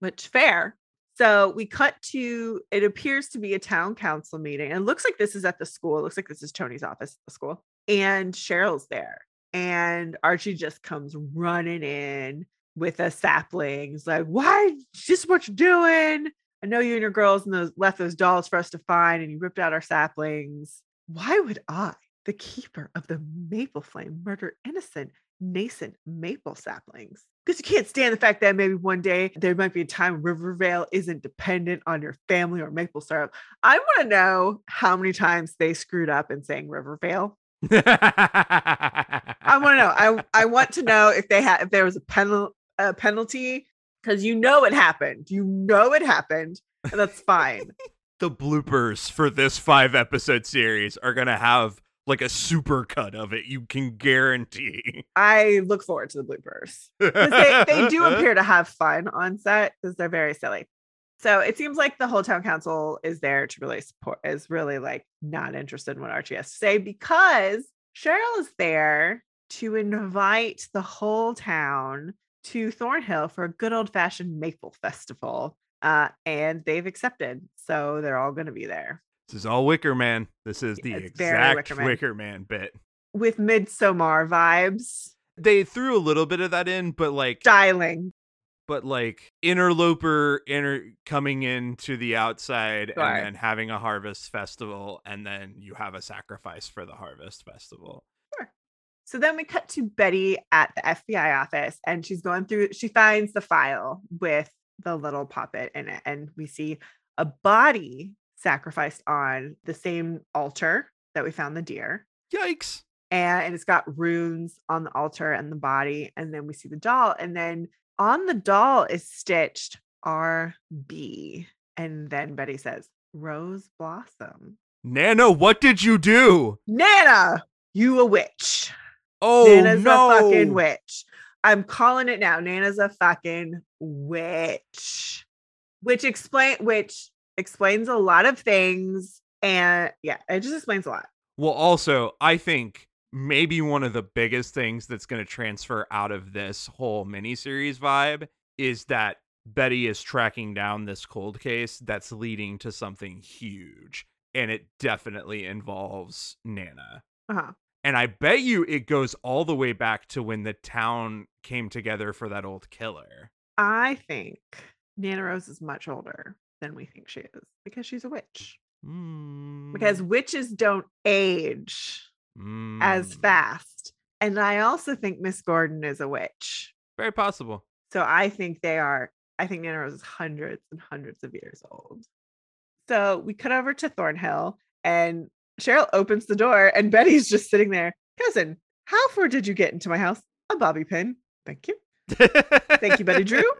which fair. So we cut to it appears to be a town council meeting. And it looks like this is at the school. It looks like this is Tony's office at the school. And Cheryl's there. And Archie just comes running in with a sapling. He's like, why just what you're doing? I know you and your girls and those left those dolls for us to find, and you ripped out our saplings. Why would I, the keeper of the maple flame, murder innocent, nascent maple saplings? Because you can't stand the fact that maybe one day there might be a time Rivervale isn't dependent on your family or maple syrup. I want to know how many times they screwed up in saying Rivervale. I want to know. I I want to know if they had if there was a penal a penalty because you know it happened. You know it happened, and that's fine. the bloopers for this five episode series are gonna have like a super cut of it. You can guarantee. I look forward to the bloopers. They, they do appear to have fun on set because they're very silly. So it seems like the whole town council is there to really support, is really like not interested in what Archie has to say because Cheryl is there to invite the whole town to Thornhill for a good old fashioned maple festival. Uh, and they've accepted. So they're all going to be there This is all Wicker Man. This is the it's exact Wicker Man. Wicker Man bit. with Midsommar vibes, They threw a little bit of that in, but like styling. But like interloper inter coming into the outside Sure. and then having a harvest festival and then you have a sacrifice for the harvest festival. sure. So then we cut to Betty at the FBI office and she's going through, she finds the file with the little puppet in it. And we see a body sacrificed on the same altar that we found the deer. Yikes. And it's got runes on the altar and the body. And then we see the doll. And then on the doll is stitched RB. And then Betty says, Rose Blossom. Nana, what did you do? Nana, you a witch. Oh Nana's no. a fucking witch. I'm calling it now. Nana's a fucking witch. Which explain which explains a lot of things. And yeah, it just explains a lot. Well, also, I think maybe one of the biggest things that's going to transfer out of this whole miniseries vibe is that Betty is tracking down this cold case that's leading to something huge. And it definitely involves Nana. Uh-huh. And I bet you it goes all the way back to when the town came together for that old killer. I think Nana Rose is much older than we think she is because she's a witch. Because Mm, witches don't age as mm, fast. And I also think Miss Gordon is a witch. Very possible. So I think they are, I think Nana Rose is hundreds and hundreds of years old. So we cut over to Thornhill and Cheryl opens the door and Betty's just sitting there. Cousin, how far did you get into my house? A bobby pin. Thank you. Thank you, Betty Drew.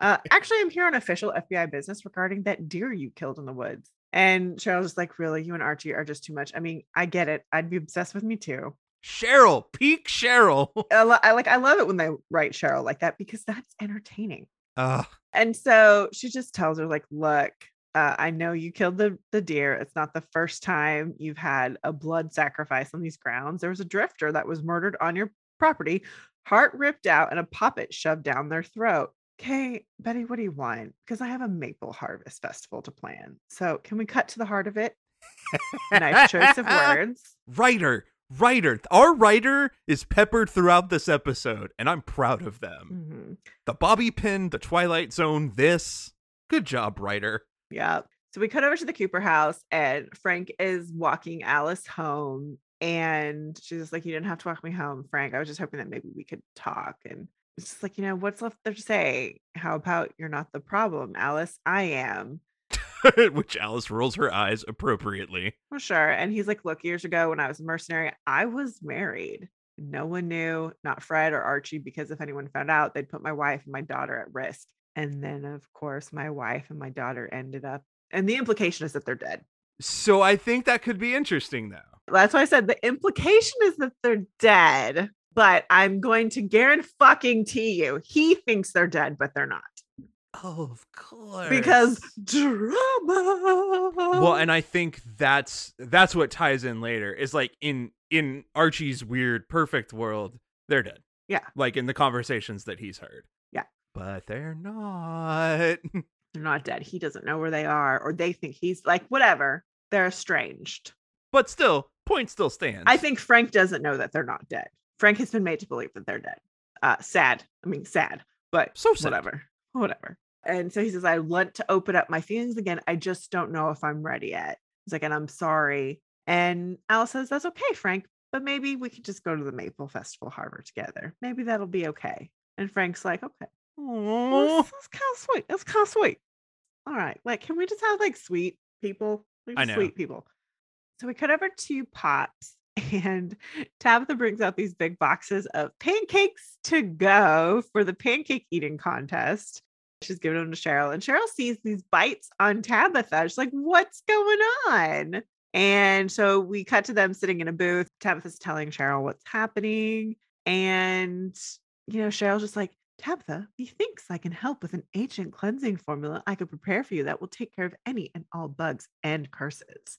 Uh, actually, I'm here on official FBI business regarding that deer you killed in the woods. And Cheryl's just like, really, you and Archie are just too much. I mean, I get it. I'd be obsessed with me too. Cheryl, peak Cheryl. I, lo- I like, I love it when they write Cheryl like that because that's entertaining. Ugh. And so she just tells her, like, look, uh, I know you killed the, the deer. It's not the first time you've had a blood sacrifice on these grounds. There was a drifter that was murdered on your property, heart ripped out, and a puppet shoved down their throat. Okay, Betty, what do you want? Because I have a maple harvest festival to plan. So can we cut to the heart of it? nice choice of words. Writer, writer. Our writer is peppered throughout this episode, and I'm proud of them. Mhm. The bobby pin, the Twilight Zone, this. Good job, writer. Yeah. So we cut over to the Cooper house, and Frank is walking Alice home. And she's just like, You didn't have to walk me home, Frank. I was just hoping that maybe we could talk. And it's just like, You know, what's left there to say? How about you're not the problem, Alice? I am. Which Alice rolls her eyes appropriately. For sure. And he's like, Look, years ago when I was a mercenary, I was married. No one knew, not Fred or Archie, because if anyone found out, they'd put my wife and my daughter at risk. And then, of course, my wife and my daughter ended up, and the implication is that they're dead. So I think that could be interesting, though. That's why I said the implication is that they're dead, but I'm going to guarantee you he thinks they're dead, but they're not. Oh, of course. Because drama. well, and I think that's that's what ties in later. Is like in in Archie's weird perfect world, they're dead. Yeah. Like in the conversations that he's heard. Yeah. But they're not. they're not dead. He doesn't know where they are, or they think he's like, whatever. They're estranged. but still, point still stands. I think Frank doesn't know that they're not dead. Frank has been made to believe that they're dead. Uh, sad. I mean, sad, but So sad. whatever, whatever. And so he says, I want to open up my feelings again. I just don't know if I'm ready yet. He's like, and I'm sorry. And Alice says, That's okay, Frank, but maybe we could just go to the Maple Festival Harbor together. Maybe that'll be okay. And Frank's like, Okay, well, that's kind of sweet. That's kind of sweet. All right, like, can we just have like sweet people? Like, I know. Sweet people. So we cut over to Pops, and Tabitha brings out these big boxes of pancakes to go for the pancake eating contest. She's giving them to Cheryl, and Cheryl sees these bites on Tabitha. She's like, What's going on? And so we cut to them sitting in a booth. Tabitha's telling Cheryl what's happening. And, you know, Cheryl's just like, Tabitha, methinks I can help with an ancient cleansing formula I could prepare for you that will take care of any and all bugs and curses.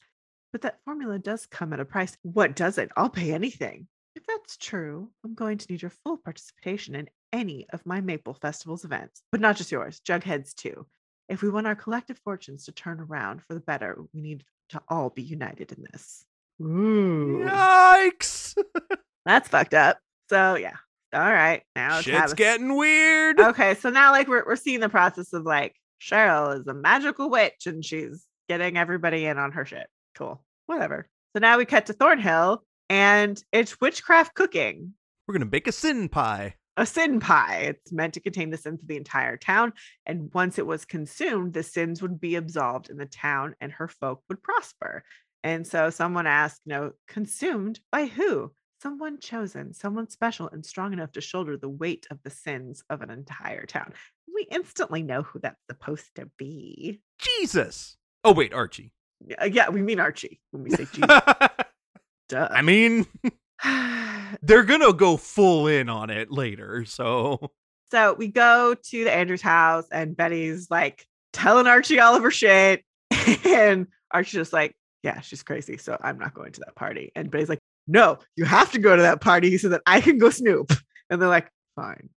But that formula does come at a price. What does it? I'll pay anything. If that's true, I'm going to need your full participation in any of my Maple Festival's events, but not just yours, Jughead's too. If we want our collective fortunes to turn around for the better, we need to all be united in this. Ooh. Yikes! That's fucked up. So yeah. All right. Now Shit's getting weird. Okay. So now like we're we're seeing the process of like Cheryl is a magical witch and she's getting everybody in on her shit. Cool. Whatever. So now we cut to Thornhill and it's witchcraft cooking. We're gonna bake a sin pie. A sin pie. It's meant to contain the sins of the entire town. And once it was consumed, the sins would be absolved in the town and her folk would prosper. And so someone asked, you know, consumed by who? Someone chosen, someone special and strong enough to shoulder the weight of the sins of an entire town. We instantly know who that's supposed to be. Jesus. Oh, wait, Archie. Yeah, uh, yeah we mean Archie when we say Jesus. Duh. I mean, they're gonna go full in on it later. So, so we go to the Andrews house, and Betty's like telling Archie all of her shit, and Archie's just like, "Yeah, she's crazy, so I'm not going to that party." And Betty's like, "No, you have to go to that party so that I can go snoop." And they're like, "Fine."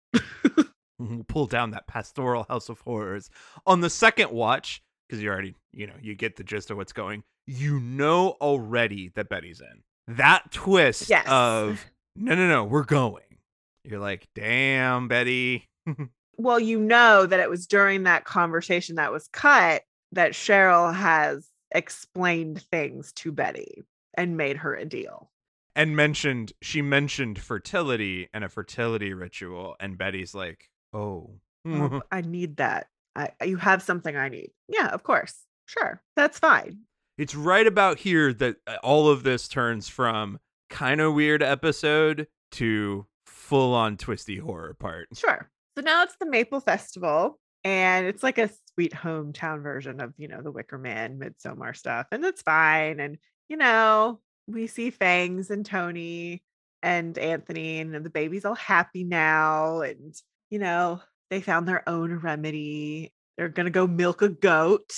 Mm-hmm, pull down that pastoral house of horrors on the second watch because you already, you know, you get the gist of what's going. You know already that Betty's in that twist yes. of no, no, no, we're going. You're like, damn, Betty. well, you know that it was during that conversation that was cut that Cheryl has explained things to Betty and made her a deal. And mentioned, she mentioned fertility and a fertility ritual. And Betty's like, oh, oh I need that. I, you have something I need. Yeah, of course. Sure. That's fine it's right about here that uh, all of this turns from kind of weird episode to full on twisty horror part. Sure. So now it's the Maple Festival, and it's like a sweet hometown version of, you know, the Wicker Man, Midsommar stuff. And it's fine. And, you know, we see Fangs and Tony and Anthony, and the baby's all happy now. And, you know, they found their own remedy. They're going to go milk a goat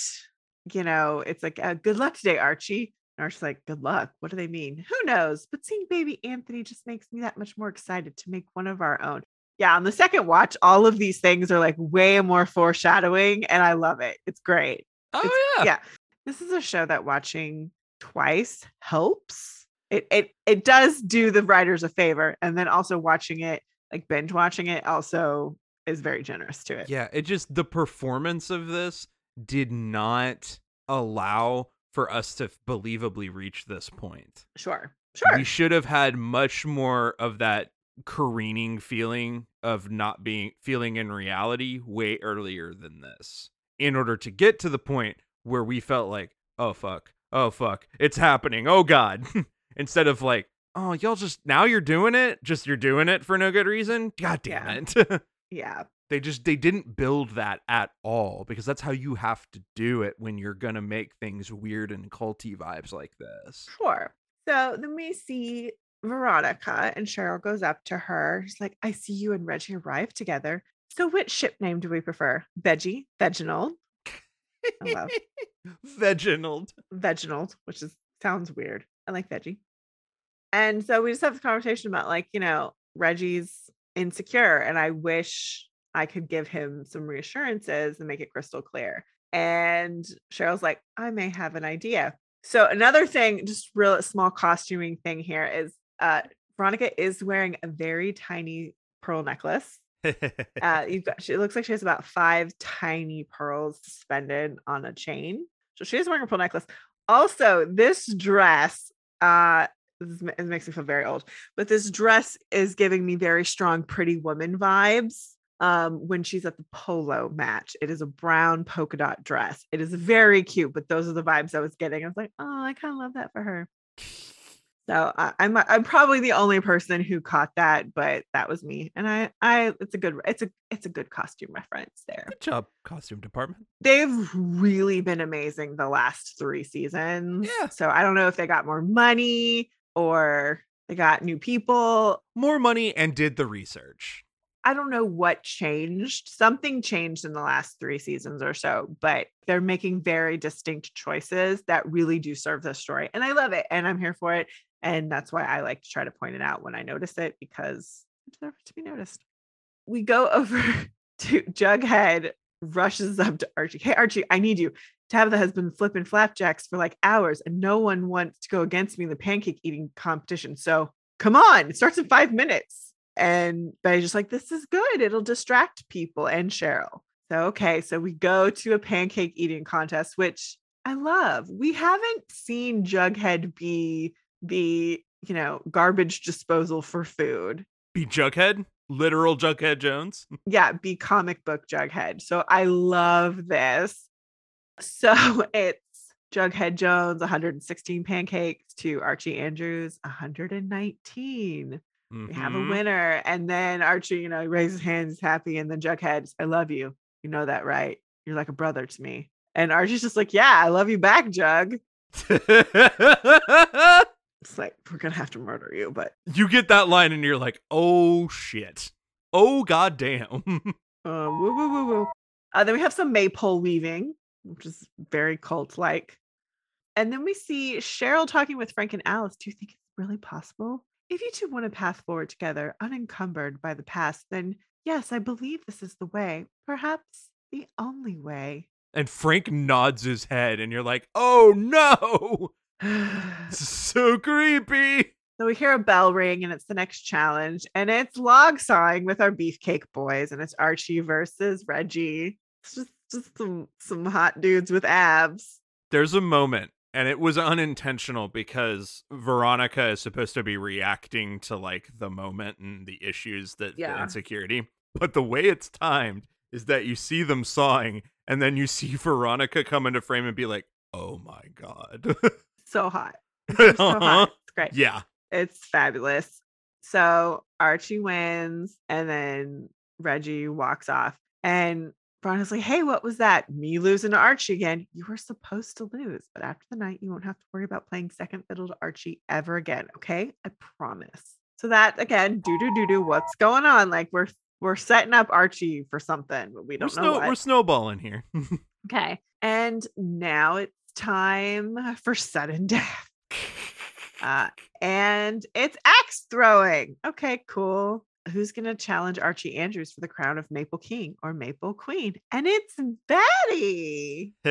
you know, it's like, uh, good luck today, Archie. And Archie's like, good luck. What do they mean? Who knows? But seeing baby Anthony just makes me that much more excited to make one of our own. Yeah, on the second watch, all of these things are like way more foreshadowing, and I love it. It's great. Oh it's, yeah. Yeah. This is a show that watching twice helps. It it it does do the writers a favor. And then also watching it, like binge watching it, also is very generous to it. Yeah, it just the performance of this did not allow for us to believably reach this point. Sure. Sure. We should have had much more of that careening feeling of not being feeling in reality way earlier than this in order to get to the point where we felt like, oh fuck, oh fuck, it's happening, oh god. Instead of like, oh, y'all just now you're doing it, just you're doing it for no good reason. God damn yeah. it. yeah. They just they didn't build that at all because that's how you have to do it when you're gonna make things weird and culty vibes like this. Sure. So then we see Veronica and Cheryl goes up to her. She's like, I see you and Reggie arrive together. So which ship name do we prefer? Veggie, Veginald. Oh, Veginald. Veginald, which is sounds weird. I like veggie. And so we just have this conversation about like, you know, Reggie's insecure and I wish I could give him some reassurances and make it crystal clear. And Cheryl's like, I may have an idea. So another thing, just real small costuming thing here is uh Veronica is wearing a very tiny pearl necklace. uh you've got she looks like she has about five tiny pearls suspended on a chain. So she is wearing a pearl necklace. Also, this dress, uh this it makes me feel very old, but this dress is giving me very strong pretty woman vibes um, when she's at the polo match. It is a brown polka dot dress. It is very cute, but those are the vibes I was getting. I was like, oh, I kind of love that for her. So uh, I'm I'm probably the only person who caught that, but that was me. And I I it's a good it's a it's a good costume reference there. Good job, costume department. They've really been amazing the last 3 seasons. Yeah. So I don't know if they got more money or they got new people. More money and did the research. I don't know what changed. Something changed in the last three seasons or so, but they're making very distinct choices that really do serve the story. And I love it. And I'm here for it. And that's why I like to try to point it out when I notice it because it deserves to be noticed. We go over to Jughead rushes up to Archie. Hey, Archie, I need you. Tabitha has been flipping flapjacks for like hours, and no one wants to go against me in the pancake eating competition. So come on, it starts in five minutes. And Betty's just like, this is good. It'll distract people and Cheryl. So, okay. So we go to a pancake eating contest, which I love. We haven't seen Jughead be the, you know, garbage disposal for food. Be Jughead? Literal Jughead Jones? Yeah, be comic book Jughead. So I love this. So it's Jughead Jones, 116 pancakes to Archie Andrews, 119 we have a Mhm. winner. And then Archie, you know, he raises hands, happy. And then Jughead, I love you. You know that, right? You're like a brother to me. And Archie's just like, yeah, I love you back, Jug. It's like, we're going to have to murder you. But you get that line and you're like, oh shit. Oh goddamn. uh, woo, woo, woo, woo. Uh, then we have some maypole weaving, which is very cult like. And then we see Cheryl talking with Frank and Alice. Do you think it's really possible? If you two want a path forward together, unencumbered by the past, then yes, I believe this is the way. Perhaps the only way. and Frank nods his head and you're like, oh no. So creepy. So we hear a bell ring and it's the next challenge. And it's log sawing with our beefcake boys. And it's Archie versus Reggie. It's just, just some some hot dudes with abs. There's a moment and it was unintentional because Veronica is supposed to be reacting to like the moment and the issues that the Yeah. insecurity. But the way it's timed is that you see them sawing and then you see Veronica come into frame and be like, "Oh my god." So hot. They're so Uh-huh. hot. It's great. yeah. It's fabulous. So Archie wins, and then Reggie walks off. And Veronica's like, hey, what was that? Me losing to Archie again. You were supposed to lose, but after the night, you won't have to worry about playing second fiddle to Archie ever again. Okay. I promise. So that again, do do do do. What's going on? Like we're we're setting up Archie for something, but we We're, don't know snow- what. we're snowballing here. Okay. And now it's time for sudden death. Uh, and it's axe throwing. Okay, cool. Who's going to challenge Archie Andrews for the crown of Maple King or Maple Queen? And it's Betty.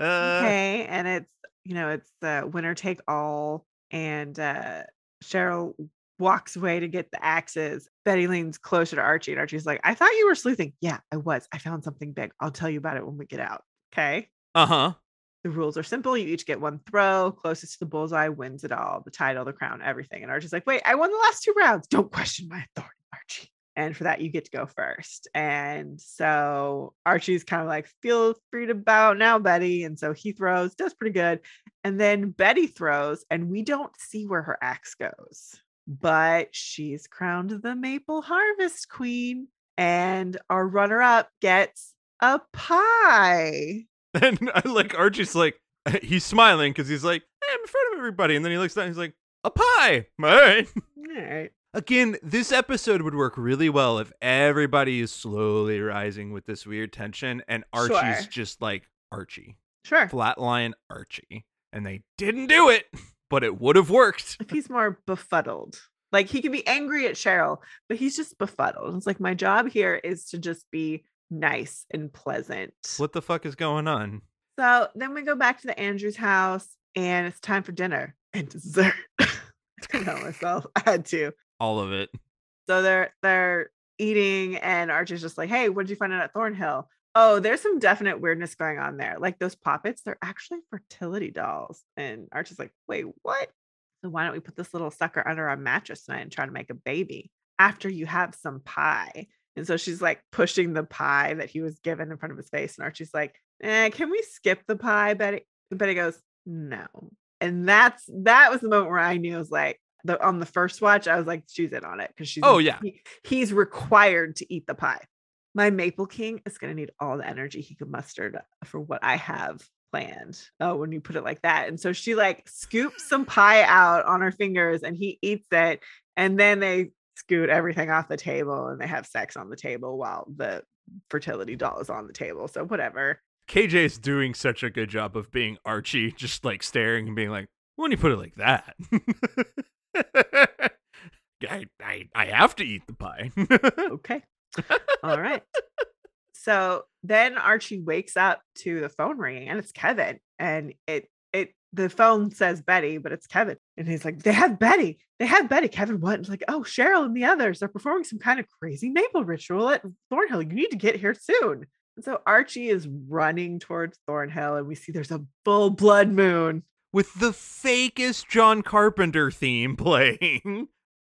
Okay. And it's, you know, it's the winner take all. And uh, Cheryl walks away to get the axes. Betty leans closer to Archie, and Archie's like, I thought you were sleuthing. Yeah, I was. I found something big. I'll tell you about it when we get out. Okay. Uh huh. The rules are simple. You each get one throw. Closest to the bullseye wins it all the title, the crown, everything. And Archie's like, wait, I won the last two rounds. Don't question my authority, Archie. And for that, you get to go first. And so Archie's kind of like, feel free to bow now, Betty. And so he throws, does pretty good. And then Betty throws, and we don't see where her axe goes, but she's crowned the Maple Harvest Queen. And our runner up gets a pie. And I like Archie's like he's smiling because he's like, hey, I'm in front of everybody, and then he looks down, and he's like, a pie. All right. All right. Again, this episode would work really well if everybody is slowly rising with this weird tension, and Archie's Sure. just like Archie, Sure. flatline Archie, and they didn't do it, but it would have worked. if he's more befuddled. Like he can be angry at Cheryl, but he's just befuddled. It's like my job here is to just be nice and pleasant. What the fuck is going on? So then we go back to the Andrews house and it's time for dinner and dessert. I help myself. I had to. All of it. So they're they're eating and Archie's just like, hey, what did you find out at Thornhill? Oh, there's some definite weirdness going on there. Like those poppets, they're actually fertility dolls. And Archie's like, wait, what? So why don't we put this little sucker under our mattress tonight and try to make a baby after you have some pie? And so she's like pushing the pie that he was given in front of his face. And Archie's like, eh, can we skip the pie, Betty? Betty goes, no. And that's that was the moment where I knew I was like the on the first watch, I was like, she's in on it because she's Oh, yeah. he- he's required to eat the pie. My Maple King is gonna need all the energy he could muster for what I have planned. Oh, when you put it like that. And so she like scoops some pie out on her fingers and he eats it. And then they scoot everything off the table and they have sex on the table while the fertility doll is on the table. So whatever. KJ is doing such a good job of being Archie, just like staring and being like, when you put it like that. I, I, I have to eat the pie. Okay. All right. So then Archie wakes up to the phone ringing and it's Kevin. And it it the phone says Betty, but it's Kevin. And he's like, they have Betty. They have Betty. Kevin, what? And like, oh, Cheryl and the others are performing some kind of crazy maple ritual at Thornhill. You need to get here soon. And so Archie is running towards Thornhill, and we see there's a full blood moon. With the fakest John Carpenter theme playing.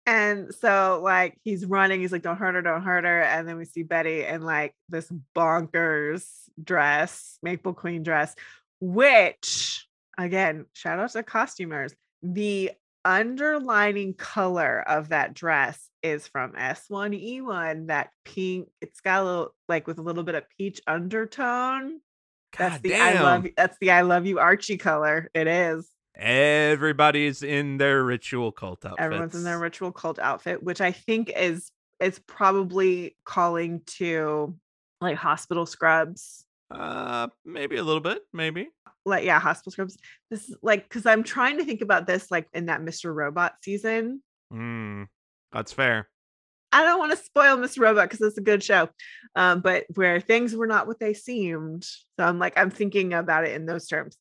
And so, like, he's running. He's like, "Don't hurt her! Don't hurt her!" And then we see Betty in like this bonkers dress, Maple Queen dress, which, again, shout out to costumers. The underlining color of that dress is from S1E1. That pink. It's got a little like with a little bit of peach undertone. That's God the damn. I love. That's the I love you Archie color. It is. Everybody's in their ritual cult outfits. Everyone's in their ritual cult outfit, which I think is is probably calling to like hospital scrubs. Uh, maybe a little bit, maybe. Like yeah, hospital scrubs. This is like because I'm trying to think about this like in that Mr. Robot season. Hmm, that's fair. I don't want to spoil Mr. Robot because it's a good show, um, but where things were not what they seemed. So I'm like I'm thinking about it in those terms.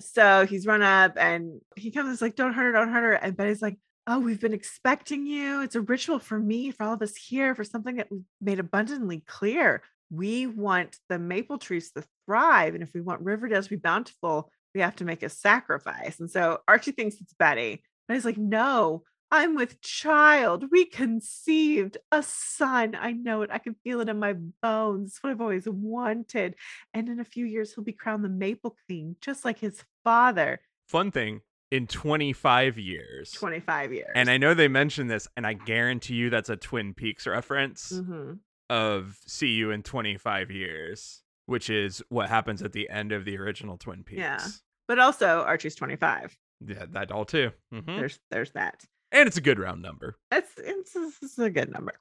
So he's run up and he comes and like, "Don't hurt her, don't hurt her." And Betty's like, "Oh, we've been expecting you. It's a ritual for me, for all of us here, for something that we made abundantly clear. We want the maple trees to thrive, and if we want Riverdale to be bountiful, we have to make a sacrifice." And so Archie thinks it's Betty, but he's like, "No." I'm with child. We conceived a son. I know it. I can feel it in my bones. It's what I've always wanted. And in a few years, he'll be crowned the Maple King, just like his father. Fun thing in 25 years. 25 years. And I know they mentioned this, and I guarantee you that's a Twin Peaks reference Mhm. Of see you in 25 years, which is what happens at the end of the original Twin Peaks. Yeah. But also, Archie's 25. Yeah, that all too. Mhm. There's there's that. And it's a good round number. It's, it's it's a good number.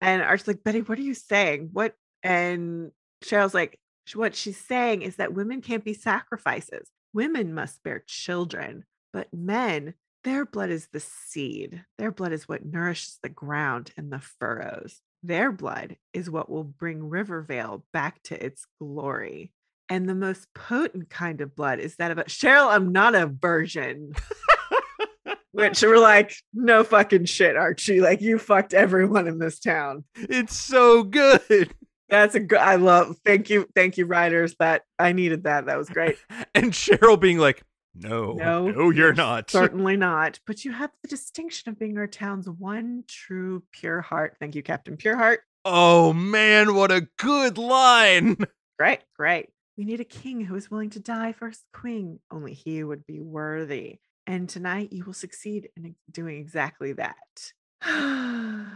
And Archie's like, Betty, what are you saying? What? And Cheryl's like, what she's saying is that women can't be sacrifices. Women must bear children, but men, their blood is the seed. Their blood is what nourishes the ground and the furrows. Their blood is what will bring Rivervale back to its glory. And the most potent kind of blood is that of a Cheryl. I'm not a virgin. Which we're like, no fucking shit, Archie. Like you fucked everyone in this town. It's so good. That's a good. I love. Thank you, thank you, writers. That I needed that. That was great. And Cheryl being like, no, No, no, you're not. Certainly not. But you have the distinction of being our town's one true pure heart. Thank you, Captain Pureheart. Oh man, what a good line. Great, great. We need a king who is willing to die for his queen. Only he would be worthy. And tonight you will succeed in doing exactly that.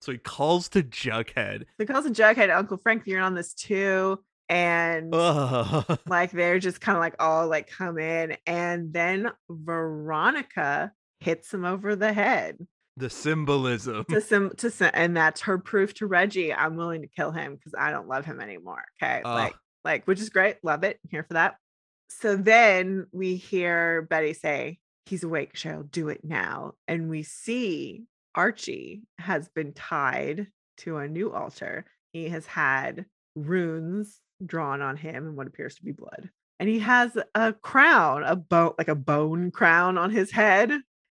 So he calls to Jughead. He calls to Jughead, Uncle Frank, you're on this too. And Ugh. like they're just kind of like all like come in. And then Veronica hits him over the head. the symbolism. To some to some, and that's her proof to Reggie. I'm willing to kill him because I don't love him anymore. Okay. Ugh. Like, like, which is great. Love it. here for that. So then we hear Betty say, He's awake, Cheryl, do it now. And we see Archie has been tied to a new altar. He has had runes drawn on him and what appears to be blood. And he has a crown, a bone, like a bone crown on his head.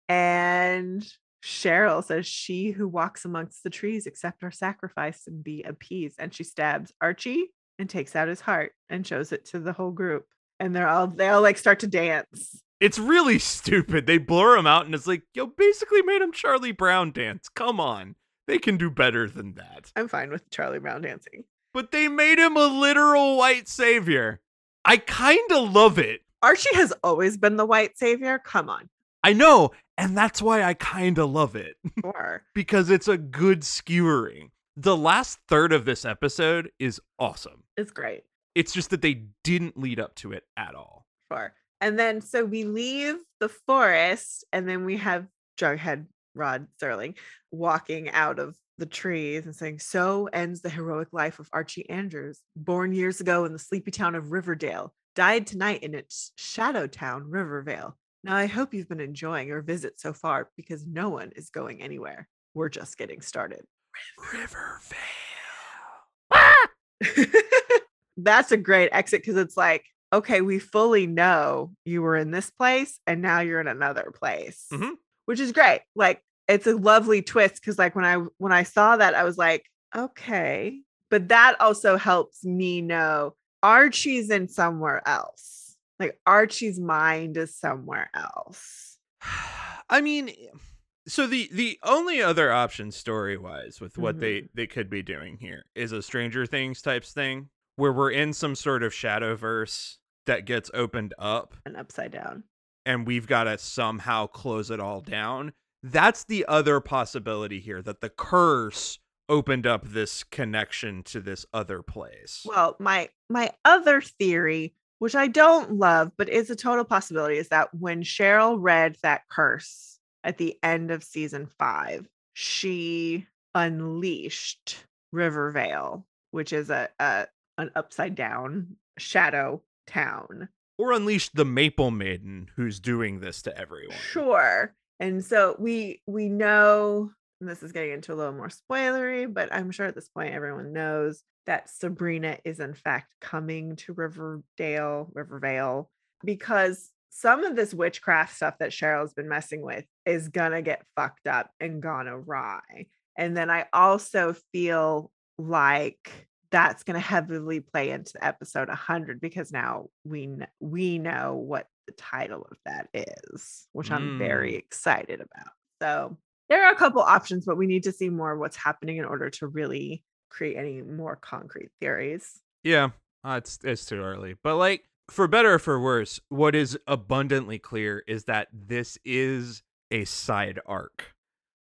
And Cheryl says, She who walks amongst the trees, accept our sacrifice and be appeased. And she stabs Archie and takes out his heart and shows it to the whole group. And they're all, they all like start to dance. It's really stupid. They blur him out and it's like, yo, basically made him Charlie Brown dance. Come on. They can do better than that. I'm fine with Charlie Brown dancing. But they made him a literal white savior. I kind of love it. Archie has always been the white savior. Come on. I know, and that's why I kind of love it Sure. because it's a good skewering. The last third of this episode is awesome. It's great. It's just that they didn't lead up to it at all. Sure. And then so we leave the forest and then we have Jughead Rod Serling walking out of the trees and saying, So ends the heroic life of Archie Andrews, born years ago in the sleepy town of Riverdale, died tonight in its shadow town, Rivervale. Now I hope you've been enjoying your visit so far because no one is going anywhere. We're just getting started. Rivervale. That's a great exit because it's like, okay, we fully know you were in this place and now you're in another place, Mhm. which is great. Like, it's a lovely twist because, like, when I when I saw that, I was like, okay, but that also helps me know Archie's in somewhere else. Like, Archie's mind is somewhere else. I mean, so the the only other option story wise with what they Mhm. they could be doing here is a Stranger Things types thing where we're in some sort of shadow verse that gets opened up And upside down. and we've got to somehow close it all down. That's the other possibility here that the curse opened up this connection to this other place. Well, my my other theory, which I don't love, but is a total possibility, is that when Cheryl read that curse at the end of season five, she unleashed Rivervale, which is a, a an upside down shadow town. or unleashed the Maple Maiden who's doing this to everyone. Sure. And so we we know and this is getting into a little more spoilery, but I'm sure at this point everyone knows that Sabrina is in fact coming to Riverdale, Rivervale, because some of this witchcraft stuff that Cheryl's been messing with is gonna get fucked up and gone awry. And then I also feel like that's going to heavily play into episode 100 because now we we know what the title of that is, which I'm very excited about. So there are a couple options, but we need to see more of what's happening in order to really create any more concrete theories. Yeah, uh, it's it's too early. But like for better or for worse, what is abundantly clear is that this is a side arc.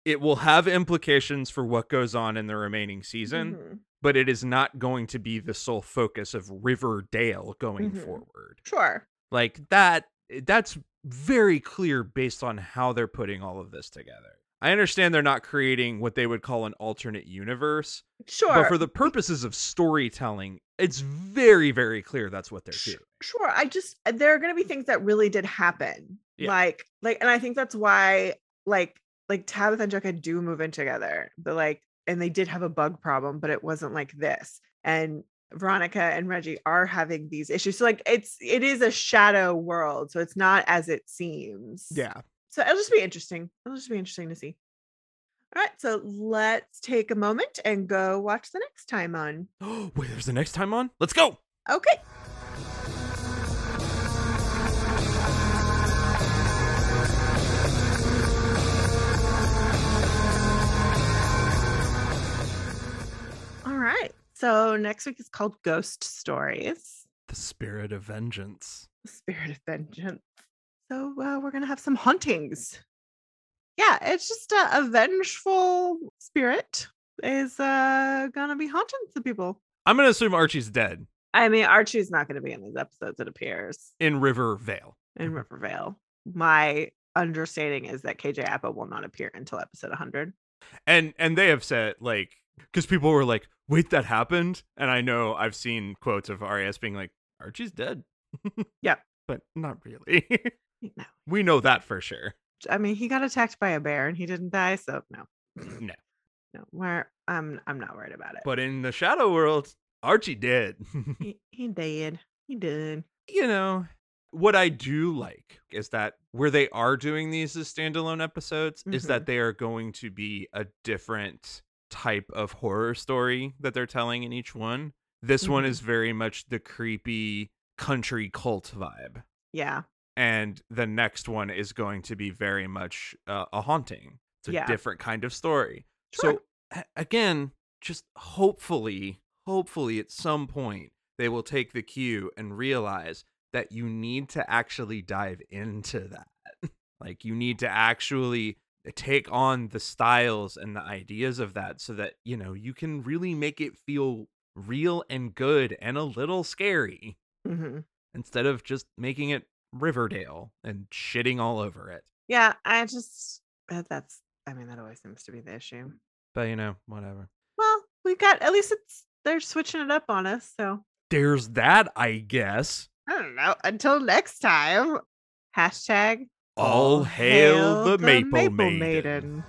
It will have implications for what goes on in the remaining season, Mhm. but it is not going to be the sole focus of Riverdale going Mhm. forward. Sure. Like that that's very clear based on how they're putting all of this together. I understand they're not creating what they would call an alternate universe, Sure. but for the purposes of storytelling, it's very, very clear that's what they're doing. Sure. I just uh, there are going to be things that really did happen. Yeah. Like like and I think that's why like like Tabitha and Jughead do move in together. But like and they did have a bug problem, but it wasn't like this. And Veronica and Reggie are having these issues. So like it's it is a shadow world. So it's not as it seems. Yeah. So it'll just be interesting. It'll just be interesting to see. All right, so let's take a moment and go watch the next time on. Oh, wait, there's the next time on? Let's go. Okay. So next week is called Ghost Stories, The spirit of vengeance. the Spirit of Vengeance. So uh, we're going to have some hauntings. Yeah, it's just a, a vengeful spirit is uh, going to be haunting some people. I'm gonna assume Archie's dead I mean, Archie's not going to be in these episodes, it appears, in Rivervale. in Rivervale. My understanding is that KJ Apa will not appear until episode 100. And and they have said like because people were like, wait, that happened? And I know I've seen quotes of RAS being like, Archie's dead. yeah. But not really. No. we know that for sure. I mean, he got attacked by a bear and he didn't die, so no. No. No, we're, I'm, I'm not worried about it. But in the shadow world, Archie did. he, he did. He did. you know, what I do like is that where they are doing these as standalone episodes is that mm-hmm. they are going to be a different type of horror story that they're telling in each one. This one Mhm. is very much the creepy country cult vibe. Yeah. And the next one is going to be very much uh, a haunting. It's a Yeah. different kind of story. Sure. So again, just hopefully, hopefully at some point they will take the cue and realize that you need to actually dive into that. like you need to actually take on the styles and the ideas of that so that, you know, you can really make it feel real and good and a little scary hmm instead of just making it Riverdale and shitting all over it. Yeah, I just that's. I mean, that always seems to be the issue. But you know, whatever. Well, we got at least it's they're switching it up on us. So There's that, I guess. I don't know. Until next time. Hashtag All hail the Maple Maiden.